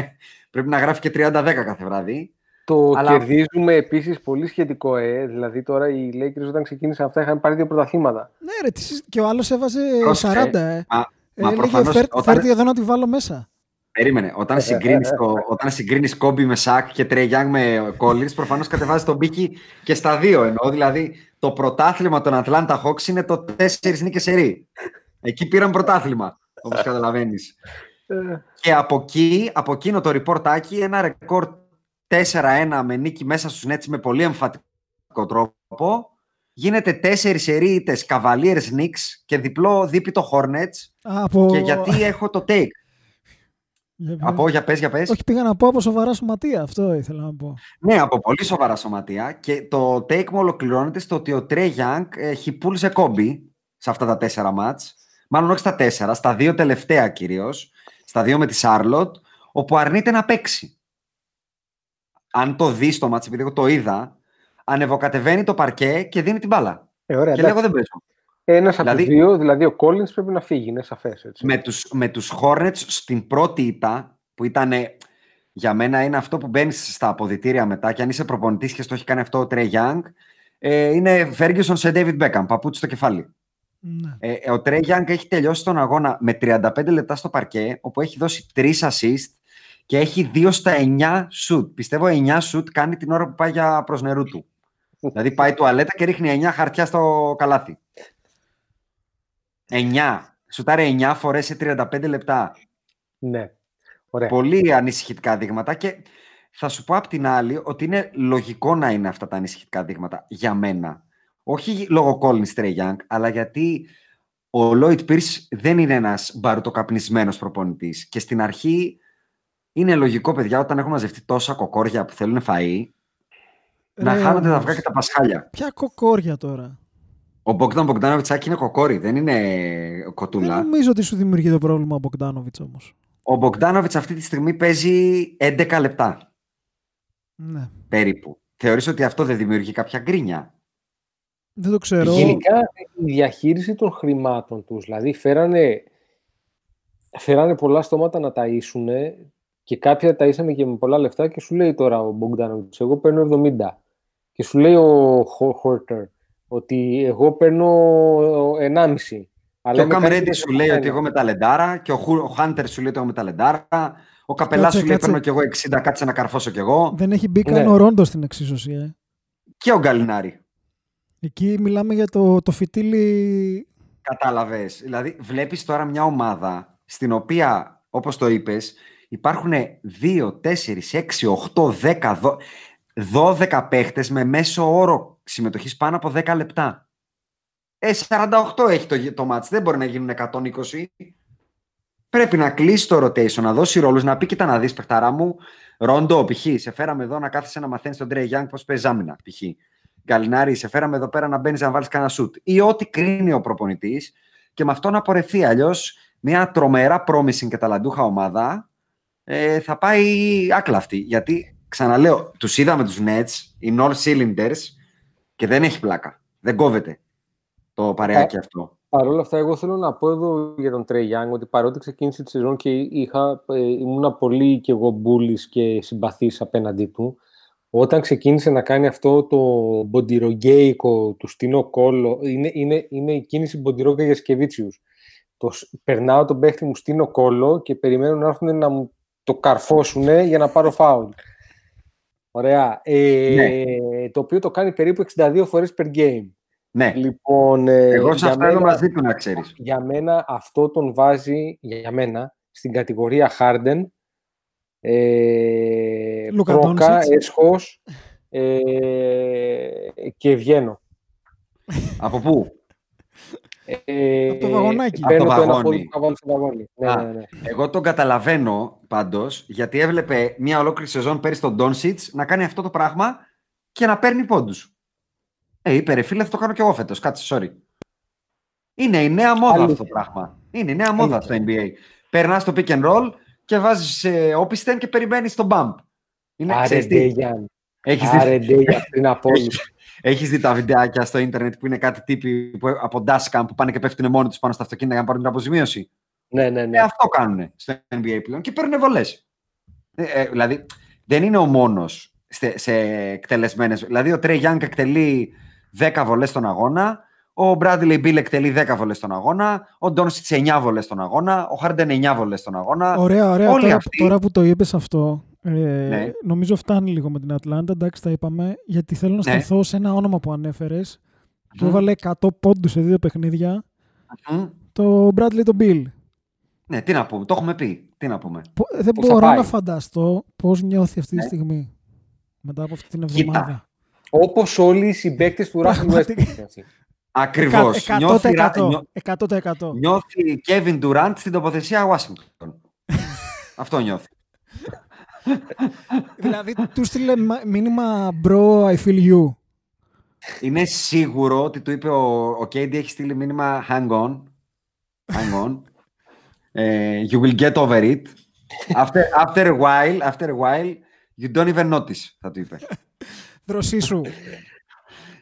Speaker 3: Πρέπει να γράφει και 30-10 κάθε βράδυ.
Speaker 4: Το
Speaker 3: Αλλά-
Speaker 4: κερδίζουμε επίσης πολύ σχετικό, ε. Δηλαδή τώρα οι Lakers όταν ξεκίνησαν αυτά είχαν πάρει δύο πρωταθλήματα.
Speaker 5: Ναι, ρε, τι συζ- και ο άλλος έβαζε
Speaker 3: Πρόσεχε.
Speaker 5: 40. Ε.
Speaker 3: Μα, μα
Speaker 5: Έλεγε,
Speaker 3: προφανώς
Speaker 5: «Φέρ-
Speaker 3: όταν-
Speaker 5: φέρτε εδώ να τη βάλω μέσα.
Speaker 3: Περίμενε. Όταν συγκρίνεις όταν συγκρίνεις Κόμπι με Σακ και Τρέι Young με Collins, προφανώς κατεβάζεις τον πίκη και στα δύο. Εννοώ δηλαδή το πρωτάθλημα των Atlanta Hawks είναι το 4 νίκες σερή. Εκεί πήραν πρωτάθλημα, όπως καταλαβαίνεις. και από εκεί, από εκείνο το ρεπορτάκι, ένα ρεκόρ 4-1 με νίκη μέσα στους Nets με πολύ εμφατικό τρόπο. Γίνεται τέσσερις σερίτες Cavaliers Knicks και διπλό δίπλο Hornets.
Speaker 5: Α, από...
Speaker 3: Και γιατί έχω το take;
Speaker 5: Για-
Speaker 3: Από, για πες, για πες.
Speaker 5: Όχι, πήγα να πω από σοβαρά σωματεία. Αυτό ήθελα να πω.
Speaker 3: Ναι, από πολύ σοβαρά σωματεία. Και το take μου ολοκληρώνεται στο ότι ο Trey Young έχει πούλησε κόμπι σε αυτά τα τέσσερα μάτς. Μάλλον όχι στα τέσσερα, στα δύο τελευταία κυρίως. Στα δύο με τη Σάρλοτ, όπου αρνείται να παίξει. Αν το δεις το μάτς, επειδή εγώ το είδα, ανεβοκατεβαίνει το παρκέ και δίνει την μπάλα.
Speaker 4: Ε, ωραία,
Speaker 3: και λέει: Εγώ
Speaker 4: εντάξει.
Speaker 3: δεν παίζω.
Speaker 4: Ένας από
Speaker 3: Δηλαδή-
Speaker 4: του δύο, δηλαδή ο Collins πρέπει να φύγει, είναι σαφές.
Speaker 3: με τους, με τους Hornets στην πρώτη ήττα, που ήταν για μένα είναι αυτό που μπαίνεις στα αποδητήρια μετά και αν είσαι προπονητής και στο έχει κάνει αυτό ο Trey Young, ε, είναι Ferguson σε David Beckham, παπούτσι στο κεφάλι.
Speaker 5: Ναι.
Speaker 3: Ε, ε, ο Trey Young έχει τελειώσει τον αγώνα με 35 λεπτά στο παρκέ, όπου έχει δώσει 3 assist και έχει 2 στα 9 shoot. Πιστεύω 9 shoot κάνει την ώρα που πάει για προς νερού του. δηλαδή πάει τουαλέτα και ρίχνει 9 χαρτιά στο καλάθι. 9. Σουτάρει 9 φορές σε 35 λεπτά.
Speaker 4: Ναι. Ωραία.
Speaker 3: Πολύ ανησυχητικά δείγματα και θα σου πω απ' την άλλη ότι είναι λογικό να είναι αυτά τα ανησυχητικά δείγματα για μένα. Όχι λόγω Collins Trey Young, αλλά γιατί ο Lloyd Pierce δεν είναι ένας μπαρουτοκαπνισμένος προπονητής. Και στην αρχή είναι λογικό, παιδιά, όταν έχουν μαζευτεί τόσα κοκόρια που θέλουν φαΐ, να
Speaker 5: Ρε,
Speaker 3: χάνονται τα
Speaker 5: όμως.
Speaker 3: αυγά και τα πασχάλια.
Speaker 5: Ποια κοκόρια τώρα;
Speaker 3: Ο Bogdan Bogdanovic είναι κοκόρι, δεν είναι
Speaker 5: Δεν
Speaker 3: κοτούλα.
Speaker 5: νομίζω ότι σου δημιουργεί το πρόβλημα ο Μπογκδάνοβιτς όμως.
Speaker 3: Ο Bogdanovic αυτή τη στιγμή παίζει 11 λεπτά
Speaker 5: Ναι.
Speaker 3: περίπου. Θεωρείς ότι αυτό δεν δημιουργεί κάποια γκρίνια;
Speaker 5: Δεν το ξέρω.
Speaker 4: Γενικά η διαχείριση των χρημάτων τους, δηλαδή φέρανε, φέρανε πολλά στόματα να ταΐσουν και κάποια ταΐσανε και με πολλά λεφτά και σου λέει τώρα ο Μπογκδάνοβιτς, εγώ παίρνω 70 και σου λέει ο Χόρτερ ότι εγώ παίρνω 1,5.
Speaker 3: Και ο
Speaker 4: είμαι
Speaker 3: Καμ
Speaker 4: κάτι
Speaker 3: Ρέντι
Speaker 4: και
Speaker 3: σου λέει
Speaker 4: ένα.
Speaker 3: ότι εγώ με ταλεντάρα και ο, Χου- ο Χάντερ σου λέει ότι εγώ με ταλεντάρα. Ο Καπελάς
Speaker 5: Κάτσε,
Speaker 3: σου λέει
Speaker 5: κάτσε.
Speaker 3: παίρνω κι εγώ 60, κάτσε να καρφώσω κι εγώ.
Speaker 5: Δεν έχει μπει
Speaker 4: Ναι.
Speaker 5: καν ο Ρόντος στην εξίσωση. Ε.
Speaker 3: Και ο Γκαλινάρη.
Speaker 5: Εκεί μιλάμε για το, το φιτίλι.
Speaker 3: Κατάλαβες. Δηλαδή, βλέπεις τώρα μια ομάδα στην οποία, όπως το είπες, υπάρχουν 2, 4, 6, 8, 10, 12 παίχτες με μέσο όρο συμμετοχής πάνω από 10 λεπτά. Ε, 48 έχει το, το μάτς, δεν μπορεί να γίνουν 120. Πρέπει να κλείσει το rotation, να δώσει ρόλους, να πει κοίτα να δεις παιχταρά μου, Ρόντο, π.χ. σε φέραμε εδώ να κάθεσαι να μαθαίνεις τον Τρέι Young πώς παίζει άμυνα, π.χ. Γκαλινάρη, σε φέραμε εδώ πέρα να μπαίνεις να βάλεις κανένα σουτ. Ή ό,τι κρίνει ο προπονητής και με αυτό να πορευθεί. Αλλιώς μια τρομερά promising και ταλαντούχα ομάδα ε, θα πάει άκλαυτη. Γιατί ξαναλέω, τους είδαμε τους Nets, οι North Cylinders και δεν έχει πλάκα. Δεν κόβεται το παρεάκι αυτό.
Speaker 4: Παρ' όλα αυτά, εγώ θέλω να πω εδώ για τον Τρέι Young ότι παρότι ξεκίνησε τη σεζόν και είχα, ε, ήμουνα πολύ και εγώ μπούλης και συμπαθής απέναντί του, όταν ξεκίνησε να κάνει αυτό το μποντιρογκέικο του Στίνο Κόλλο, είναι, είναι, είναι η κίνηση μποντιρόγκα για Σκεβίτσιους. Το, σ- περνάω τον παίχτη μου Στίνο Κόλλο και περιμένω να έρθουν να μου το καρφώσουν για να πάρω φάουλ. Ωραία. Ε, Το οποίο το κάνει περίπου 62 φορές per game.
Speaker 3: Ναι.
Speaker 4: Λοιπόν, ε,
Speaker 3: Εγώ σε
Speaker 4: για
Speaker 3: αυτά είμαι
Speaker 4: μένα-
Speaker 3: μαζί του να ξέρεις.
Speaker 4: Για μένα αυτό τον βάζει, για μένα, στην κατηγορία Harden, ε,
Speaker 5: Λούκα
Speaker 4: πρόκα,
Speaker 5: Ντόνσιτς.
Speaker 4: έσχος ε, και βγαίνω.
Speaker 3: Από πού;
Speaker 4: Ε,
Speaker 5: Από το βαγονάκι.
Speaker 4: Παίρνω
Speaker 3: Από το
Speaker 4: το ένα
Speaker 3: βαγόνι.
Speaker 4: πόδι που θα βάλω στο βαγόνι. Ναι,
Speaker 3: Α,
Speaker 4: ναι, ναι.
Speaker 3: Εγώ τον καταλαβαίνω πάντως, γιατί έβλεπε μια ολόκληρη σεζόν πέρυσι τον Ντόνσιτς να κάνει αυτό το πράγμα και να παίρνει πόντους. Ε, είπε ρε φίλε, θα το κάνω κι εγώ φέτος. Κάτσε, sorry. Είναι η νέα μόδα
Speaker 4: Αλήθεια.
Speaker 3: αυτό το πράγμα. Είναι η νέα μόδα στο NBA. Περνάς στο pick and roll και βάζεις ε, όπισθεν και περιμένεις τον bump. Είναι,
Speaker 4: Άρε
Speaker 3: ξέρεις τι,
Speaker 4: Ντέγιαν.
Speaker 3: έχεις
Speaker 4: Άρε
Speaker 3: δει,
Speaker 4: Ντέγιαν πριν από όλους.
Speaker 3: Έχεις δει τα βιντεάκια στο ίντερνετ που είναι κάτι τύποι που, από dashcam που πάνε και πέφτουν μόνοι τους πάνω στα αυτοκίνητα για να πάρουν την αποζημίωση;
Speaker 4: Ναι, ναι,
Speaker 3: Ε,
Speaker 4: ναι.
Speaker 3: αυτό κάνουν στο NBA πλέον και παίρνουν βολές. Ε, ε, δηλαδή, δεν είναι ο μόνος σε, σε εκτελεσμένες. Δηλαδή, ο Τρέι Γιάνγκ εκτελεί 10 βολές στον αγώνα. Ο Bradley Bill εκτελεί 10 βολές στον αγώνα. Ο Ντόνσιτ 9 βολές στον αγώνα. Ο Harden 9 βολές στον αγώνα.
Speaker 5: Ωραία, ωραία.
Speaker 3: Όλοι
Speaker 5: Τώρα,
Speaker 3: αυτοί-
Speaker 5: τώρα που το είπες αυτό, ε,
Speaker 3: Ναι.
Speaker 5: νομίζω φτάνει λίγο με την Ατλάντα. Εντάξει, τα είπαμε. Γιατί θέλω να
Speaker 3: Ναι.
Speaker 5: σταθώ σε ένα όνομα που ανέφερες. Που
Speaker 3: Μμμ.
Speaker 5: έβαλε 100 πόντους σε δύο παιχνίδια.
Speaker 3: Μμ.
Speaker 5: Το Bradley τον Beal.
Speaker 3: Ναι, τι να πούμε. Το έχουμε πει. Τι να πούμε.
Speaker 5: Πο- Δεν
Speaker 4: Πού θα
Speaker 5: μπορώ
Speaker 4: πάει.
Speaker 5: να φανταστώ πώς νιώθει αυτή τη
Speaker 3: Ναι.
Speaker 5: στιγμή. Μετά από αυτή την
Speaker 3: Κοίτα.
Speaker 5: εβδομάδα.
Speaker 4: Όπως όλοι οι συμπαίκτες του Russell
Speaker 5: Πραγματικά.
Speaker 4: Westbrook. έτσι.
Speaker 3: Ακριβώς.
Speaker 5: Εκα-
Speaker 3: Νιώθει,
Speaker 5: 100%.
Speaker 3: ρα- νιώ-
Speaker 5: 100%.
Speaker 3: νιώθει Kevin Durant στην τοποθεσία Washington. Αυτό νιώθει.
Speaker 5: Δηλαδή, τους στείλε μα- μήνυμα bro, I feel you.
Speaker 3: Είναι σίγουρο ότι του είπε ο, ο KD έχει στείλει μήνυμα hang on. Hang on. Ε, you will get over it. After, after a while, after a while, you don't even notice, θα του είπε.
Speaker 5: Δροσί σου.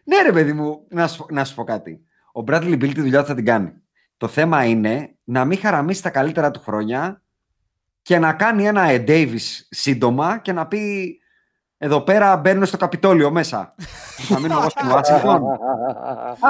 Speaker 3: ναι ρε παιδί μου, να σου, να σου πω κάτι. Ο Bradley Bill τη δουλειά του θα την κάνει. Το θέμα είναι να μην χαραμίσει τα καλύτερα του χρόνια και να κάνει ένα Ed Davis σύντομα και να πει εδώ πέρα μπαίνουν στο Καπιτόλιο μέσα. θα μείνω εγώ στην Ουάσιγκτον.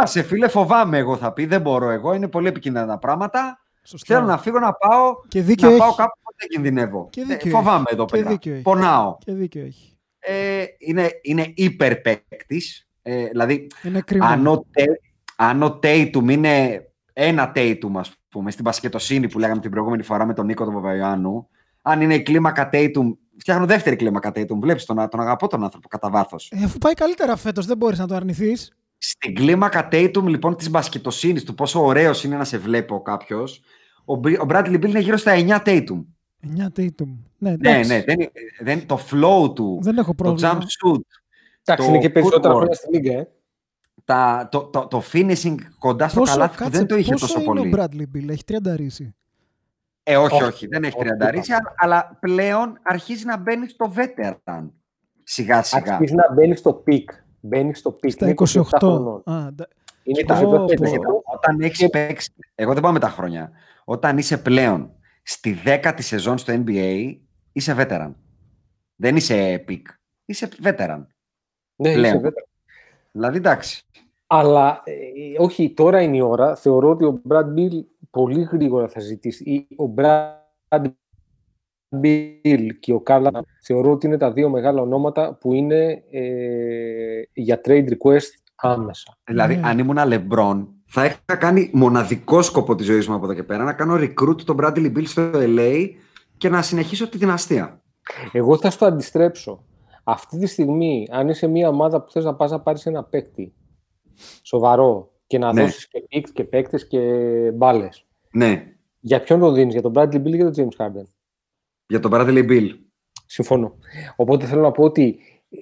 Speaker 3: Α, σε φίλε, φοβάμαι εγώ θα πει. Δεν μπορώ εγώ. Είναι πολύ επικίνδυνα τα πράγματα.
Speaker 5: Σωστά.
Speaker 3: Θέλω να φύγω να πάω.
Speaker 5: Και δίκιο
Speaker 3: να
Speaker 5: έχει.
Speaker 3: πάω κάπου που δεν κινδυνεύω.
Speaker 5: Και
Speaker 3: Ε,
Speaker 5: δίκιο
Speaker 3: φοβάμαι
Speaker 5: έχει.
Speaker 3: εδώ
Speaker 5: Και
Speaker 3: πέρα.
Speaker 5: δίκιο έχει.
Speaker 3: Πονάω.
Speaker 5: Και δίκιο έχει.
Speaker 3: Ε, είναι, είναι υπερπαίκτη. Ε, δηλαδή,
Speaker 5: Είναι κρίμα.
Speaker 3: αν ο, Τε- αν ο Tatum είναι ένα Tatum, ας πούμε, στην πασχετοσύνη που λέγαμε την προηγούμενη φορά με τον Νίκο τον Παπαϊωάννου, αν είναι η κλίμακα Tatum, φτιάχνω δεύτερη κλίμακα Tatum. Βλέπεις τον, τον αγαπώ τον άνθρωπο κατά βάθος.
Speaker 5: Ε, αφού πάει καλύτερα φέτος, δεν μπορείς να το αρνηθείς.
Speaker 3: Στην κλίμακα Tatum, λοιπόν, της μπασκετοσύνη, του πόσο ωραίος είναι να σε βλέπω κάποιος, ο, Μπι- ο Bradley Bill είναι γύρω στα 9 Tatum.
Speaker 5: 9 Tatum. Ναι,
Speaker 3: Ναι,
Speaker 5: εντάξει.
Speaker 3: ναι, δεν, δεν, το flow του,
Speaker 5: Δεν έχω
Speaker 3: το
Speaker 5: πρόβλημα.
Speaker 3: jump shoot,
Speaker 4: Εντάξει,
Speaker 3: Το
Speaker 4: είναι και περισσότερα
Speaker 3: footwork.
Speaker 4: χρόνια στη Λίγκα, ε.
Speaker 3: Τα, το, το, το finishing κοντά στο
Speaker 5: Πόσο,
Speaker 3: καλάθι που
Speaker 5: κάτσε,
Speaker 3: δεν το είχε
Speaker 5: πόσο
Speaker 3: τόσο
Speaker 5: είναι
Speaker 3: πολύ.
Speaker 5: ο Bradley Bill, έχει 30 ρίση.
Speaker 3: Ε, όχι,
Speaker 4: Όχι.
Speaker 3: όχι, δεν έχει
Speaker 4: Όχι,
Speaker 3: τριανταρίσει, αλλά- αλλά πλέον αρχίζει να μπαίνει στο veteran. Σιγά σιγά.
Speaker 4: Αρχίζει να μπαίνει στο πικ. Μπαίνει στο πικ.
Speaker 5: Στα
Speaker 4: Είναι
Speaker 5: 28.
Speaker 4: 27 χρονών.
Speaker 5: Α, ντα-
Speaker 4: Είναι
Speaker 3: Κοίτα,
Speaker 4: 28
Speaker 5: πω,
Speaker 4: φέτος.
Speaker 5: πω.
Speaker 3: Όταν έχεις παίξει. Εγώ δεν πάω με τα χρόνια. Όταν είσαι πλέον στη δέκατη σεζόν στο NBA, είσαι veteran. Δεν είσαι peak. Είσαι veteran.
Speaker 4: Ναι,
Speaker 3: πλέον.
Speaker 4: είσαι βέβαιο.
Speaker 3: Δηλαδή εντάξει.
Speaker 4: Αλλά ε, όχι, τώρα είναι η ώρα. Θεωρώ ότι ο Brad Bill πολύ γρήγορα θα ζητήσει. ή Ο Brad Bill και ο Κάλα θεωρώ ότι είναι τα δύο μεγάλα ονόματα που είναι ε, για trade request άμεσα.
Speaker 3: Δηλαδή,
Speaker 5: Ναι.
Speaker 3: αν ήμουν LeBron, θα είχα κάνει μοναδικό σκοπό της ζωής μου από εδώ και πέρα να κάνω recruit τον Bradley Bill στο LA και να συνεχίσω τη δυναστεία.
Speaker 4: Εγώ θα στο αντιστρέψω. Αυτή τη στιγμή, αν είσαι μια ομάδα που θες να πας να πάρεις ένα παίκτη σοβαρό και να
Speaker 3: Ναι.
Speaker 4: δώσεις και picks και παίκτες και μπάλες.
Speaker 3: Ναι,
Speaker 4: Για ποιον το δίνεις, για τον Bradley Bill ή για τον James Harden;
Speaker 3: για τον Bradley Bill.
Speaker 4: Συμφωνώ. Οπότε θέλω να πω ότι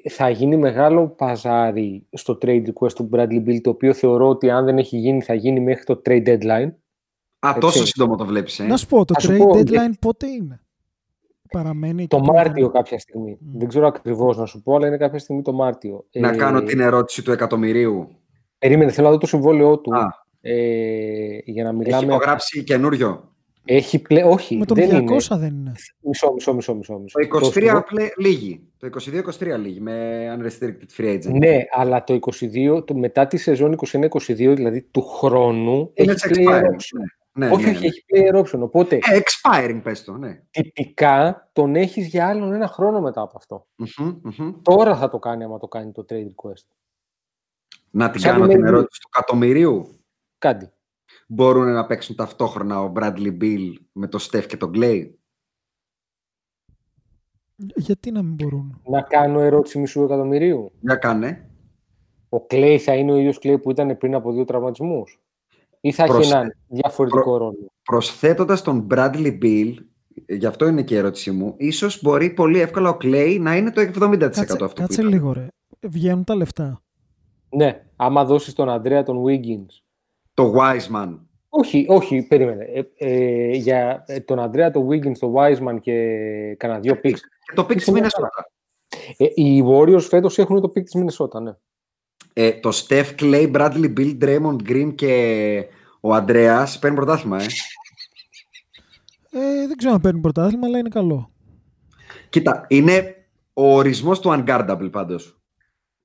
Speaker 4: θα γίνει μεγάλο παζάρι στο trade request του Bradley Bill, το οποίο θεωρώ ότι αν δεν έχει γίνει θα γίνει μέχρι το trade deadline.
Speaker 3: Α,
Speaker 4: Έτσι.
Speaker 3: τόσο σύντομο το βλέπεις. Ε.
Speaker 5: Να σου πω, το
Speaker 4: Θα σου
Speaker 5: trade
Speaker 4: πω,
Speaker 5: deadline πότε είναι; Παραμένει
Speaker 4: Το
Speaker 5: εκεί που
Speaker 4: Μάρτιο
Speaker 5: ήταν.
Speaker 4: κάποια στιγμή. Δεν ξέρω ακριβώς να σου πω, αλλά είναι κάποια στιγμή το Μάρτιο.
Speaker 3: Να
Speaker 4: Ε,
Speaker 3: κάνω την ερώτηση του εκατομμυρίου.
Speaker 4: Περίμενε, θέλω να δω το συμβόλαιό του.
Speaker 3: Α.
Speaker 4: Ε, για να
Speaker 3: Έχει
Speaker 4: μιλάμε.
Speaker 3: υπογράψει καινούριο.
Speaker 4: Έχει πλέ... Όχι,
Speaker 5: Με τον
Speaker 4: δεν
Speaker 5: 200
Speaker 4: είναι.
Speaker 5: δεν είναι.
Speaker 4: Μισό, μισό, μισό, μισό. μισό.
Speaker 3: Το 23
Speaker 4: συμβόλαιο-
Speaker 3: πλέ, λίγη. Το 22-23 λίγη με unrestricted free agent.
Speaker 4: Ναι, αλλά το 22, το, μετά τη σεζόν 21-22, δηλαδή του χρόνου,
Speaker 3: Είναι
Speaker 4: έχει
Speaker 3: σε
Speaker 4: player
Speaker 3: expiring.
Speaker 4: option.
Speaker 3: Ναι, ναι,
Speaker 4: όχι,
Speaker 3: ναι,
Speaker 4: όχι,
Speaker 3: ναι.
Speaker 4: έχει player option. Οπότε,
Speaker 3: Ε, expiring πες το, ναι.
Speaker 4: τυπικά τον έχεις για άλλον ένα χρόνο μετά από αυτό.
Speaker 3: Μμμ, μμμ.
Speaker 4: Τώρα θα το κάνει άμα το κάνει το trade request.
Speaker 3: Να την
Speaker 4: Σαν
Speaker 3: κάνω
Speaker 4: είναι
Speaker 3: την
Speaker 4: η-
Speaker 3: ερώτηση του εκατομμυρίου.
Speaker 4: Κάτι.
Speaker 3: Μπορούν να παίξουν ταυτόχρονα ο Bradley Bill με το Steph και τον Clay;
Speaker 5: Γιατί να μην μπορούν.
Speaker 4: Να κάνω ερώτηση μισού εκατομμυρίου.
Speaker 3: Για κάνε.
Speaker 4: Ο Κλέη θα είναι ο ίδιος Κλέη που ήταν πριν από δύο τραυματισμούς. Ή θα έχει
Speaker 3: Προσθε-
Speaker 4: έναν διαφορετικό ρόλο.
Speaker 3: Προσθέτοντας τον Bradley Bill, γι' αυτό είναι και η ερώτησή μου, ίσως μπορεί πολύ εύκολα ο Clay να είναι το 70%
Speaker 5: Κάτσε,
Speaker 3: αυτό που
Speaker 5: κάτσε
Speaker 3: ήταν.
Speaker 5: λίγο ρε. Βγαίνουν τα λεφτά.
Speaker 4: Ναι, άμα δώσεις τον Αντρέα τον Wiggins.
Speaker 3: Το Wiseman.
Speaker 4: Όχι, όχι, περίμενε. Ε, ε, για ε, τον Αντρέα, τον Wiggins, τον Wiseman και κανένα δύο picks.
Speaker 3: Και το pick της
Speaker 4: Είσαι μια
Speaker 3: Minnesota.
Speaker 4: Ε, οι Warriors φέτος έχουν το pick της Minnesota, ναι.
Speaker 3: Ε, το Steph Clay, Bradley Bill, Draymond Green και ο Ανδρέας παίρνει πρωτάθλημα, ε.
Speaker 5: Ε, δεν ξέρω αν παίρνει πρωτάθλημα, αλλά είναι καλό.
Speaker 3: Κοίτα, είναι ο ορισμός του unguardable πάντως.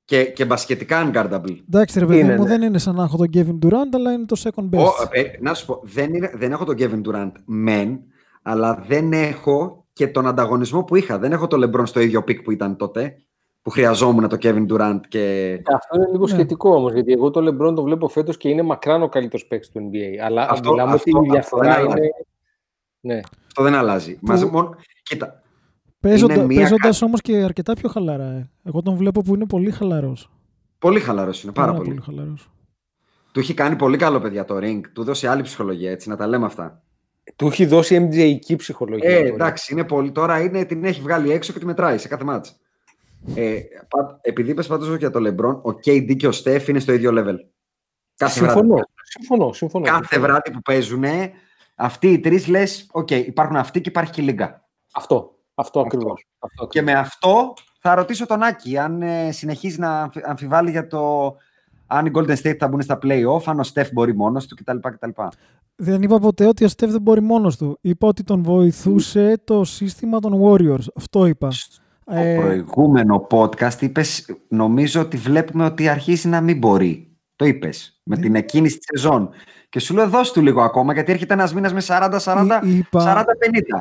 Speaker 3: Και, και μπασκετικά unguardable.
Speaker 5: Εντάξει, ρε παιδί
Speaker 4: Είναι,
Speaker 5: μου,
Speaker 4: ναι.
Speaker 5: δεν είναι σαν να έχω τον Kevin Durant, αλλά είναι το second best.
Speaker 3: Ο, ε, να σου πω, δεν, είναι, δεν έχω τον Kevin Durant μεν, αλλά δεν έχω και τον ανταγωνισμό που είχα. Δεν έχω τον LeBron στο ίδιο pick που ήταν τότε, που χρειαζόμουν το Kevin Durant και...
Speaker 4: Αυτό είναι λίγο
Speaker 5: Ναι.
Speaker 4: σχετικό όμως, γιατί εγώ το LeBron το βλέπω φέτος και είναι μακράν ο καλύτερος παίκτης του NBA. Αλλά
Speaker 3: Αυτό-
Speaker 4: μιλάμε
Speaker 3: αυτό-
Speaker 4: ότι η
Speaker 3: αυτό
Speaker 4: διαφορά
Speaker 3: δεν
Speaker 4: είναι...
Speaker 3: αλλάζει.
Speaker 4: Ναι.
Speaker 3: Αυτό δεν αλλάζει. Μαζί, μόνο, κοίτα,
Speaker 5: Παίζοντα,
Speaker 3: είναι μία
Speaker 5: παίζοντας όμως και αρκετά πιο χαλαρά. Ε. Εγώ τον βλέπω που είναι πολύ χαλαρός.
Speaker 3: πολύ χαλαρός είναι, πάρα, πολύ.
Speaker 5: χαλαρός.
Speaker 3: Του έχει κάνει πολύ καλό, παιδιά, το ring. Του δώσει άλλη ψυχολογία, έτσι, να τα λέμε αυτά.
Speaker 4: Του έχει δώσει MJ ψυχολογία.
Speaker 3: Ε,
Speaker 4: τώρα.
Speaker 3: εντάξει, είναι πολύ. Τώρα είναι, την έχει βγάλει έξω και τη μετράει σε κάθε μάτς. Ε, πα- επειδή είπες πάντως για το LeBron, ο KD και ο Steph είναι στο ίδιο level. Κάθε
Speaker 4: Συμφωνώ,
Speaker 3: βράδυ.
Speaker 4: συμφωνώ, συμφωνώ.
Speaker 3: Κάθε
Speaker 4: συμφωνώ.
Speaker 3: βράδυ που παίζουν, αυτοί οι τρεις λες: Οκ, υπάρχουν αυτοί και υπάρχει και η Λίγκα.
Speaker 4: Αυτό, αυτό ακριβώς. Αυτό
Speaker 3: Και με αυτό θα ρωτήσω τον Άκη αν ε, συνεχίζει να αμφι- αμφιβάλλει για το αν οι Golden State θα μπουν στα play-off, αν ο Steph μπορεί μόνος του κτλ. κτλ.
Speaker 5: Δεν είπα ποτέ ότι ο Στεφ δεν μπορεί μόνος του. Είπα ότι τον βοηθούσε το σύστημα των Warriors. Αυτό είπα.
Speaker 3: Στο
Speaker 5: Ε,
Speaker 3: προηγούμενο podcast είπες, νομίζω ότι βλέπουμε ότι αρχίζει να μην μπορεί. Το είπες, με
Speaker 5: Ε.
Speaker 3: την εκκίνηση της σεζόν. Και σου λέω δώσ' του λίγο ακόμα, γιατί έρχεται ένας μήνας με 40-40,
Speaker 5: Εί- είπα-
Speaker 3: 40-50.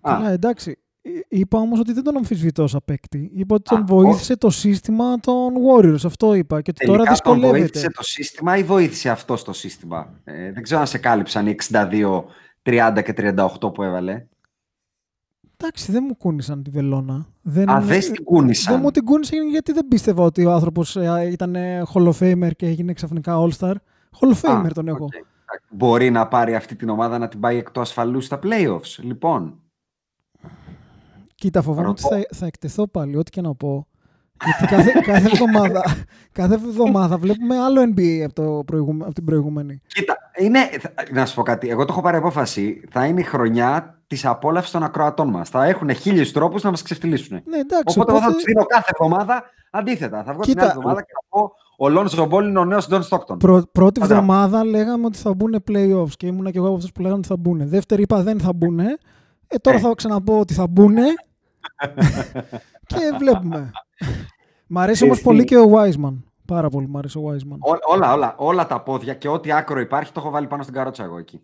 Speaker 3: Α,
Speaker 5: Καλά, εντάξει. Ε, Είπα όμως ότι δεν τον αμφισβητώ ως παίκτη. Είπα ότι
Speaker 3: Α,
Speaker 5: τον βοήθησε το σύστημα των Warriors. Αυτό είπα. Και ότι τώρα
Speaker 3: Τελικά τον
Speaker 5: δυσκολεύεται.
Speaker 3: βοήθησε το σύστημα ή βοήθησε αυτό το σύστημα; Ε, δεν ξέρω αν σε κάλυψαν οι 62, 30 και 38 που έβαλε.
Speaker 5: Εντάξει, δεν μου κούνησαν τη βελόνα. Δεν,
Speaker 3: Α, δεν στην κούνησαν.
Speaker 5: Δεν μου την κούνησαν γιατί δεν πίστευα ότι ο άνθρωπος ε, ήταν ε, Hall of Famer και έγινε ξαφνικά All-Star. Hall of Famer
Speaker 3: Α,
Speaker 5: τον έχω.
Speaker 3: οκ. Μπορεί να πάρει αυτή την ομάδα να την πάει εκτός ασφαλούς στα playoffs. Λοιπόν,
Speaker 5: Κοίτα, φοβάμαι ότι
Speaker 3: Ρωτώ.
Speaker 5: θα, θα εκτεθώ πάλι, ό,τι και να πω. Γιατί κάθε, κάθε, εβδομάδα, κάθε εβδομάδα βλέπουμε άλλο NBA από, το προηγούμε, από την προηγούμενη.
Speaker 3: κοίτα, είναι, θα- να σου πω κάτι. Εγώ το έχω πάρει απόφαση. Θα είναι η χρονιά της απόλαυσης των ακροατών μας. Θα έχουν χίλιους τρόπους να μας ξεφτυλίσουν.
Speaker 5: Ναι, εντάξει,
Speaker 3: Οπότε, εγώ θα
Speaker 5: οπότε-
Speaker 3: τους δίνω κάθε εβδομάδα αντίθετα. Θα βγω την
Speaker 5: Κοίτα,
Speaker 3: άλλη εβδομάδα και θα πω ο Λόνσο Μπόλ είναι ο νέος Ντόν Στόκτον.
Speaker 5: Πρω, πρώτη
Speaker 3: Αντρά.
Speaker 5: εβδομάδα λέγαμε ότι θα μπουν playoffs και ήμουνα και εγώ από αυτούς που λέγανε ότι θα μπουν. Δεύτερη είπα δεν θα μπουν. Ε, τώρα
Speaker 3: Ε.
Speaker 5: θα ξαναπώ ότι θα μπουν. και βλέπουμε. Μ' αρέσει όμως
Speaker 3: Εσύ-
Speaker 5: πολύ και ο Wiseman. Πάρα πολύ μ' αρέσει ο Wiseman.
Speaker 3: Ό- όλα, όλα, όλα τα πόδια και ό,τι άκρο υπάρχει το έχω βάλει πάνω στην καρότσα εγώ εκεί.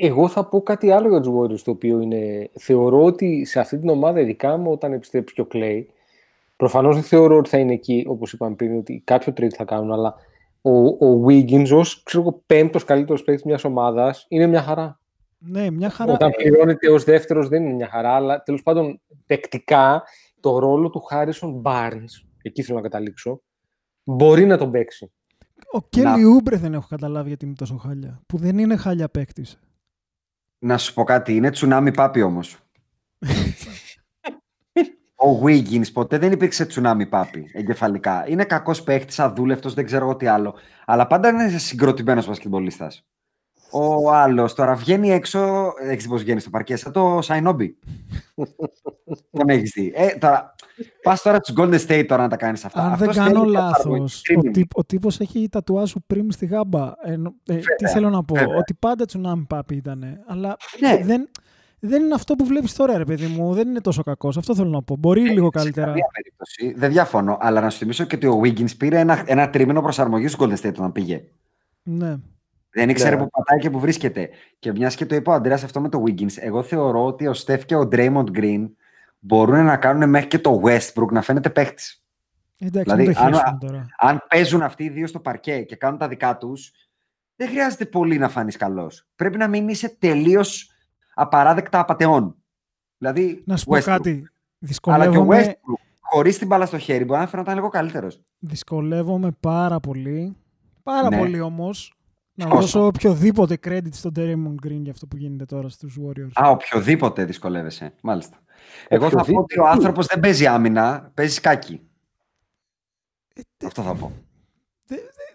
Speaker 4: Εγώ θα πω κάτι άλλο για τους Warriors, το οποίο είναι... Θεωρώ ότι σε αυτή την ομάδα, ειδικά μου όταν επιστρέψει και ο Clay, προφανώς δεν θεωρώ ότι θα είναι εκεί, όπως είπαμε πριν, ότι κάποιο trade θα κάνουν, αλλά ο, ο Wiggins ως, ξέρω εγώ, πέμπτος καλύτερος παίκτης μιας ομάδας είναι μια χαρά.
Speaker 5: Ναι, μια χαρά.
Speaker 4: Όταν πληρώνεται ως δεύτερος δεν είναι μια χαρά, αλλά τέλος πάντων τεκτικά το ρόλο του Harrison Barnes, εκεί θέλω να καταλήξω, μπορεί να τον παίξει.
Speaker 5: Ο Κέλι Ούμπρε δεν έχω καταλάβει γιατί είναι τόσο χάλια. Που δεν είναι χάλια παίκτης.
Speaker 3: Να σου πω κάτι, είναι τσουνάμι πάπι όμως. Ο Wiggins ποτέ δεν υπήρξε τσουνάμι πάπι εγκεφαλικά. Είναι κακός παίχτης, αδούλευτος, δεν ξέρω εγώ τι άλλο. Αλλά πάντα είναι συγκροτημένος μπασκετμπολίστας. Ο άλλος τώρα βγαίνει έξω. Έχει δει πώς βγαίνει στο παρκέ, σαν το Σαϊνόμπι. δεν έχεις δει. Ε, τώρα, πας τώρα στους Golden State τώρα να τα κάνεις αυτά.
Speaker 5: Αν δεν
Speaker 3: Αυτός
Speaker 5: κάνω
Speaker 3: θέλει
Speaker 5: λάθος,
Speaker 3: καθαρό
Speaker 5: ο,
Speaker 3: streaming.
Speaker 5: τύπ, ο τύπος έχει τατουάζ σου πριν στη γάμπα. Ε, νο- ε, τι
Speaker 3: Βέβαια,
Speaker 5: θέλω να πω,
Speaker 3: βέβαια.
Speaker 5: ότι πάντα τσουνάμι πάπη ήταν. Αλλά
Speaker 3: Ναι.
Speaker 5: δεν, δεν είναι αυτό που βλέπεις τώρα, ρε παιδί μου. Δεν είναι τόσο κακός. Αυτό θέλω να πω. Μπορεί λίγο
Speaker 3: Σε
Speaker 5: καλύτερα.
Speaker 3: καμία περίπτωση. Δεν διαφωνώ. Αλλά να σου θυμίσω και ότι ο Wiggins πήρε ένα, ένα τρίμηνο προσαρμογής στους Golden State όταν πήγε.
Speaker 5: Ναι.
Speaker 3: Δεν ήξερε
Speaker 4: Ναι.
Speaker 3: που πατάει και που βρίσκεται. Και μιας και το είπε ο Αντρέας αυτό με το Wiggins, εγώ θεωρώ ότι ο Steph και ο Draymond Green μπορούν να κάνουν μέχρι και το Westbrook να φαίνεται παίχτη.
Speaker 5: Εντάξει,
Speaker 3: Δηλαδή,
Speaker 5: μην το
Speaker 3: αν-
Speaker 5: χέσουμε τώρα.
Speaker 3: Αν παίζουν αυτοί οι δύο στο παρκέ και κάνουν τα δικά τους, δεν χρειάζεται πολύ να φανεί καλός. Πρέπει να μην είσαι τελείως απαράδεκτα απαταιών. Δηλαδή,
Speaker 5: Να σου πω
Speaker 3: Westbrook.
Speaker 5: κάτι.
Speaker 3: Αλλά και ο
Speaker 5: Δυσκολεύομαι,
Speaker 3: Westbrook, χωρίς την μπάλα στο χέρι, μπορεί να φαίνονταν λίγο καλύτερος.
Speaker 5: δυσκολεύομαι πάρα πολύ. Πάρα
Speaker 3: Ναι.
Speaker 5: πολύ όμως. Να
Speaker 3: Πόσο;
Speaker 5: δώσω οποιοδήποτε credit στον Draymond Green για αυτό που γίνεται τώρα στους Warriors.
Speaker 3: Α, οποιοδήποτε δυσκολεύεσαι. Μάλιστα. Εγώ θα πω
Speaker 4: Οποιοδήποτε.
Speaker 3: ότι ο άνθρωπος δεν παίζει άμυνα, παίζει σκάκι.
Speaker 5: Ε,
Speaker 3: Αυτό θα πω.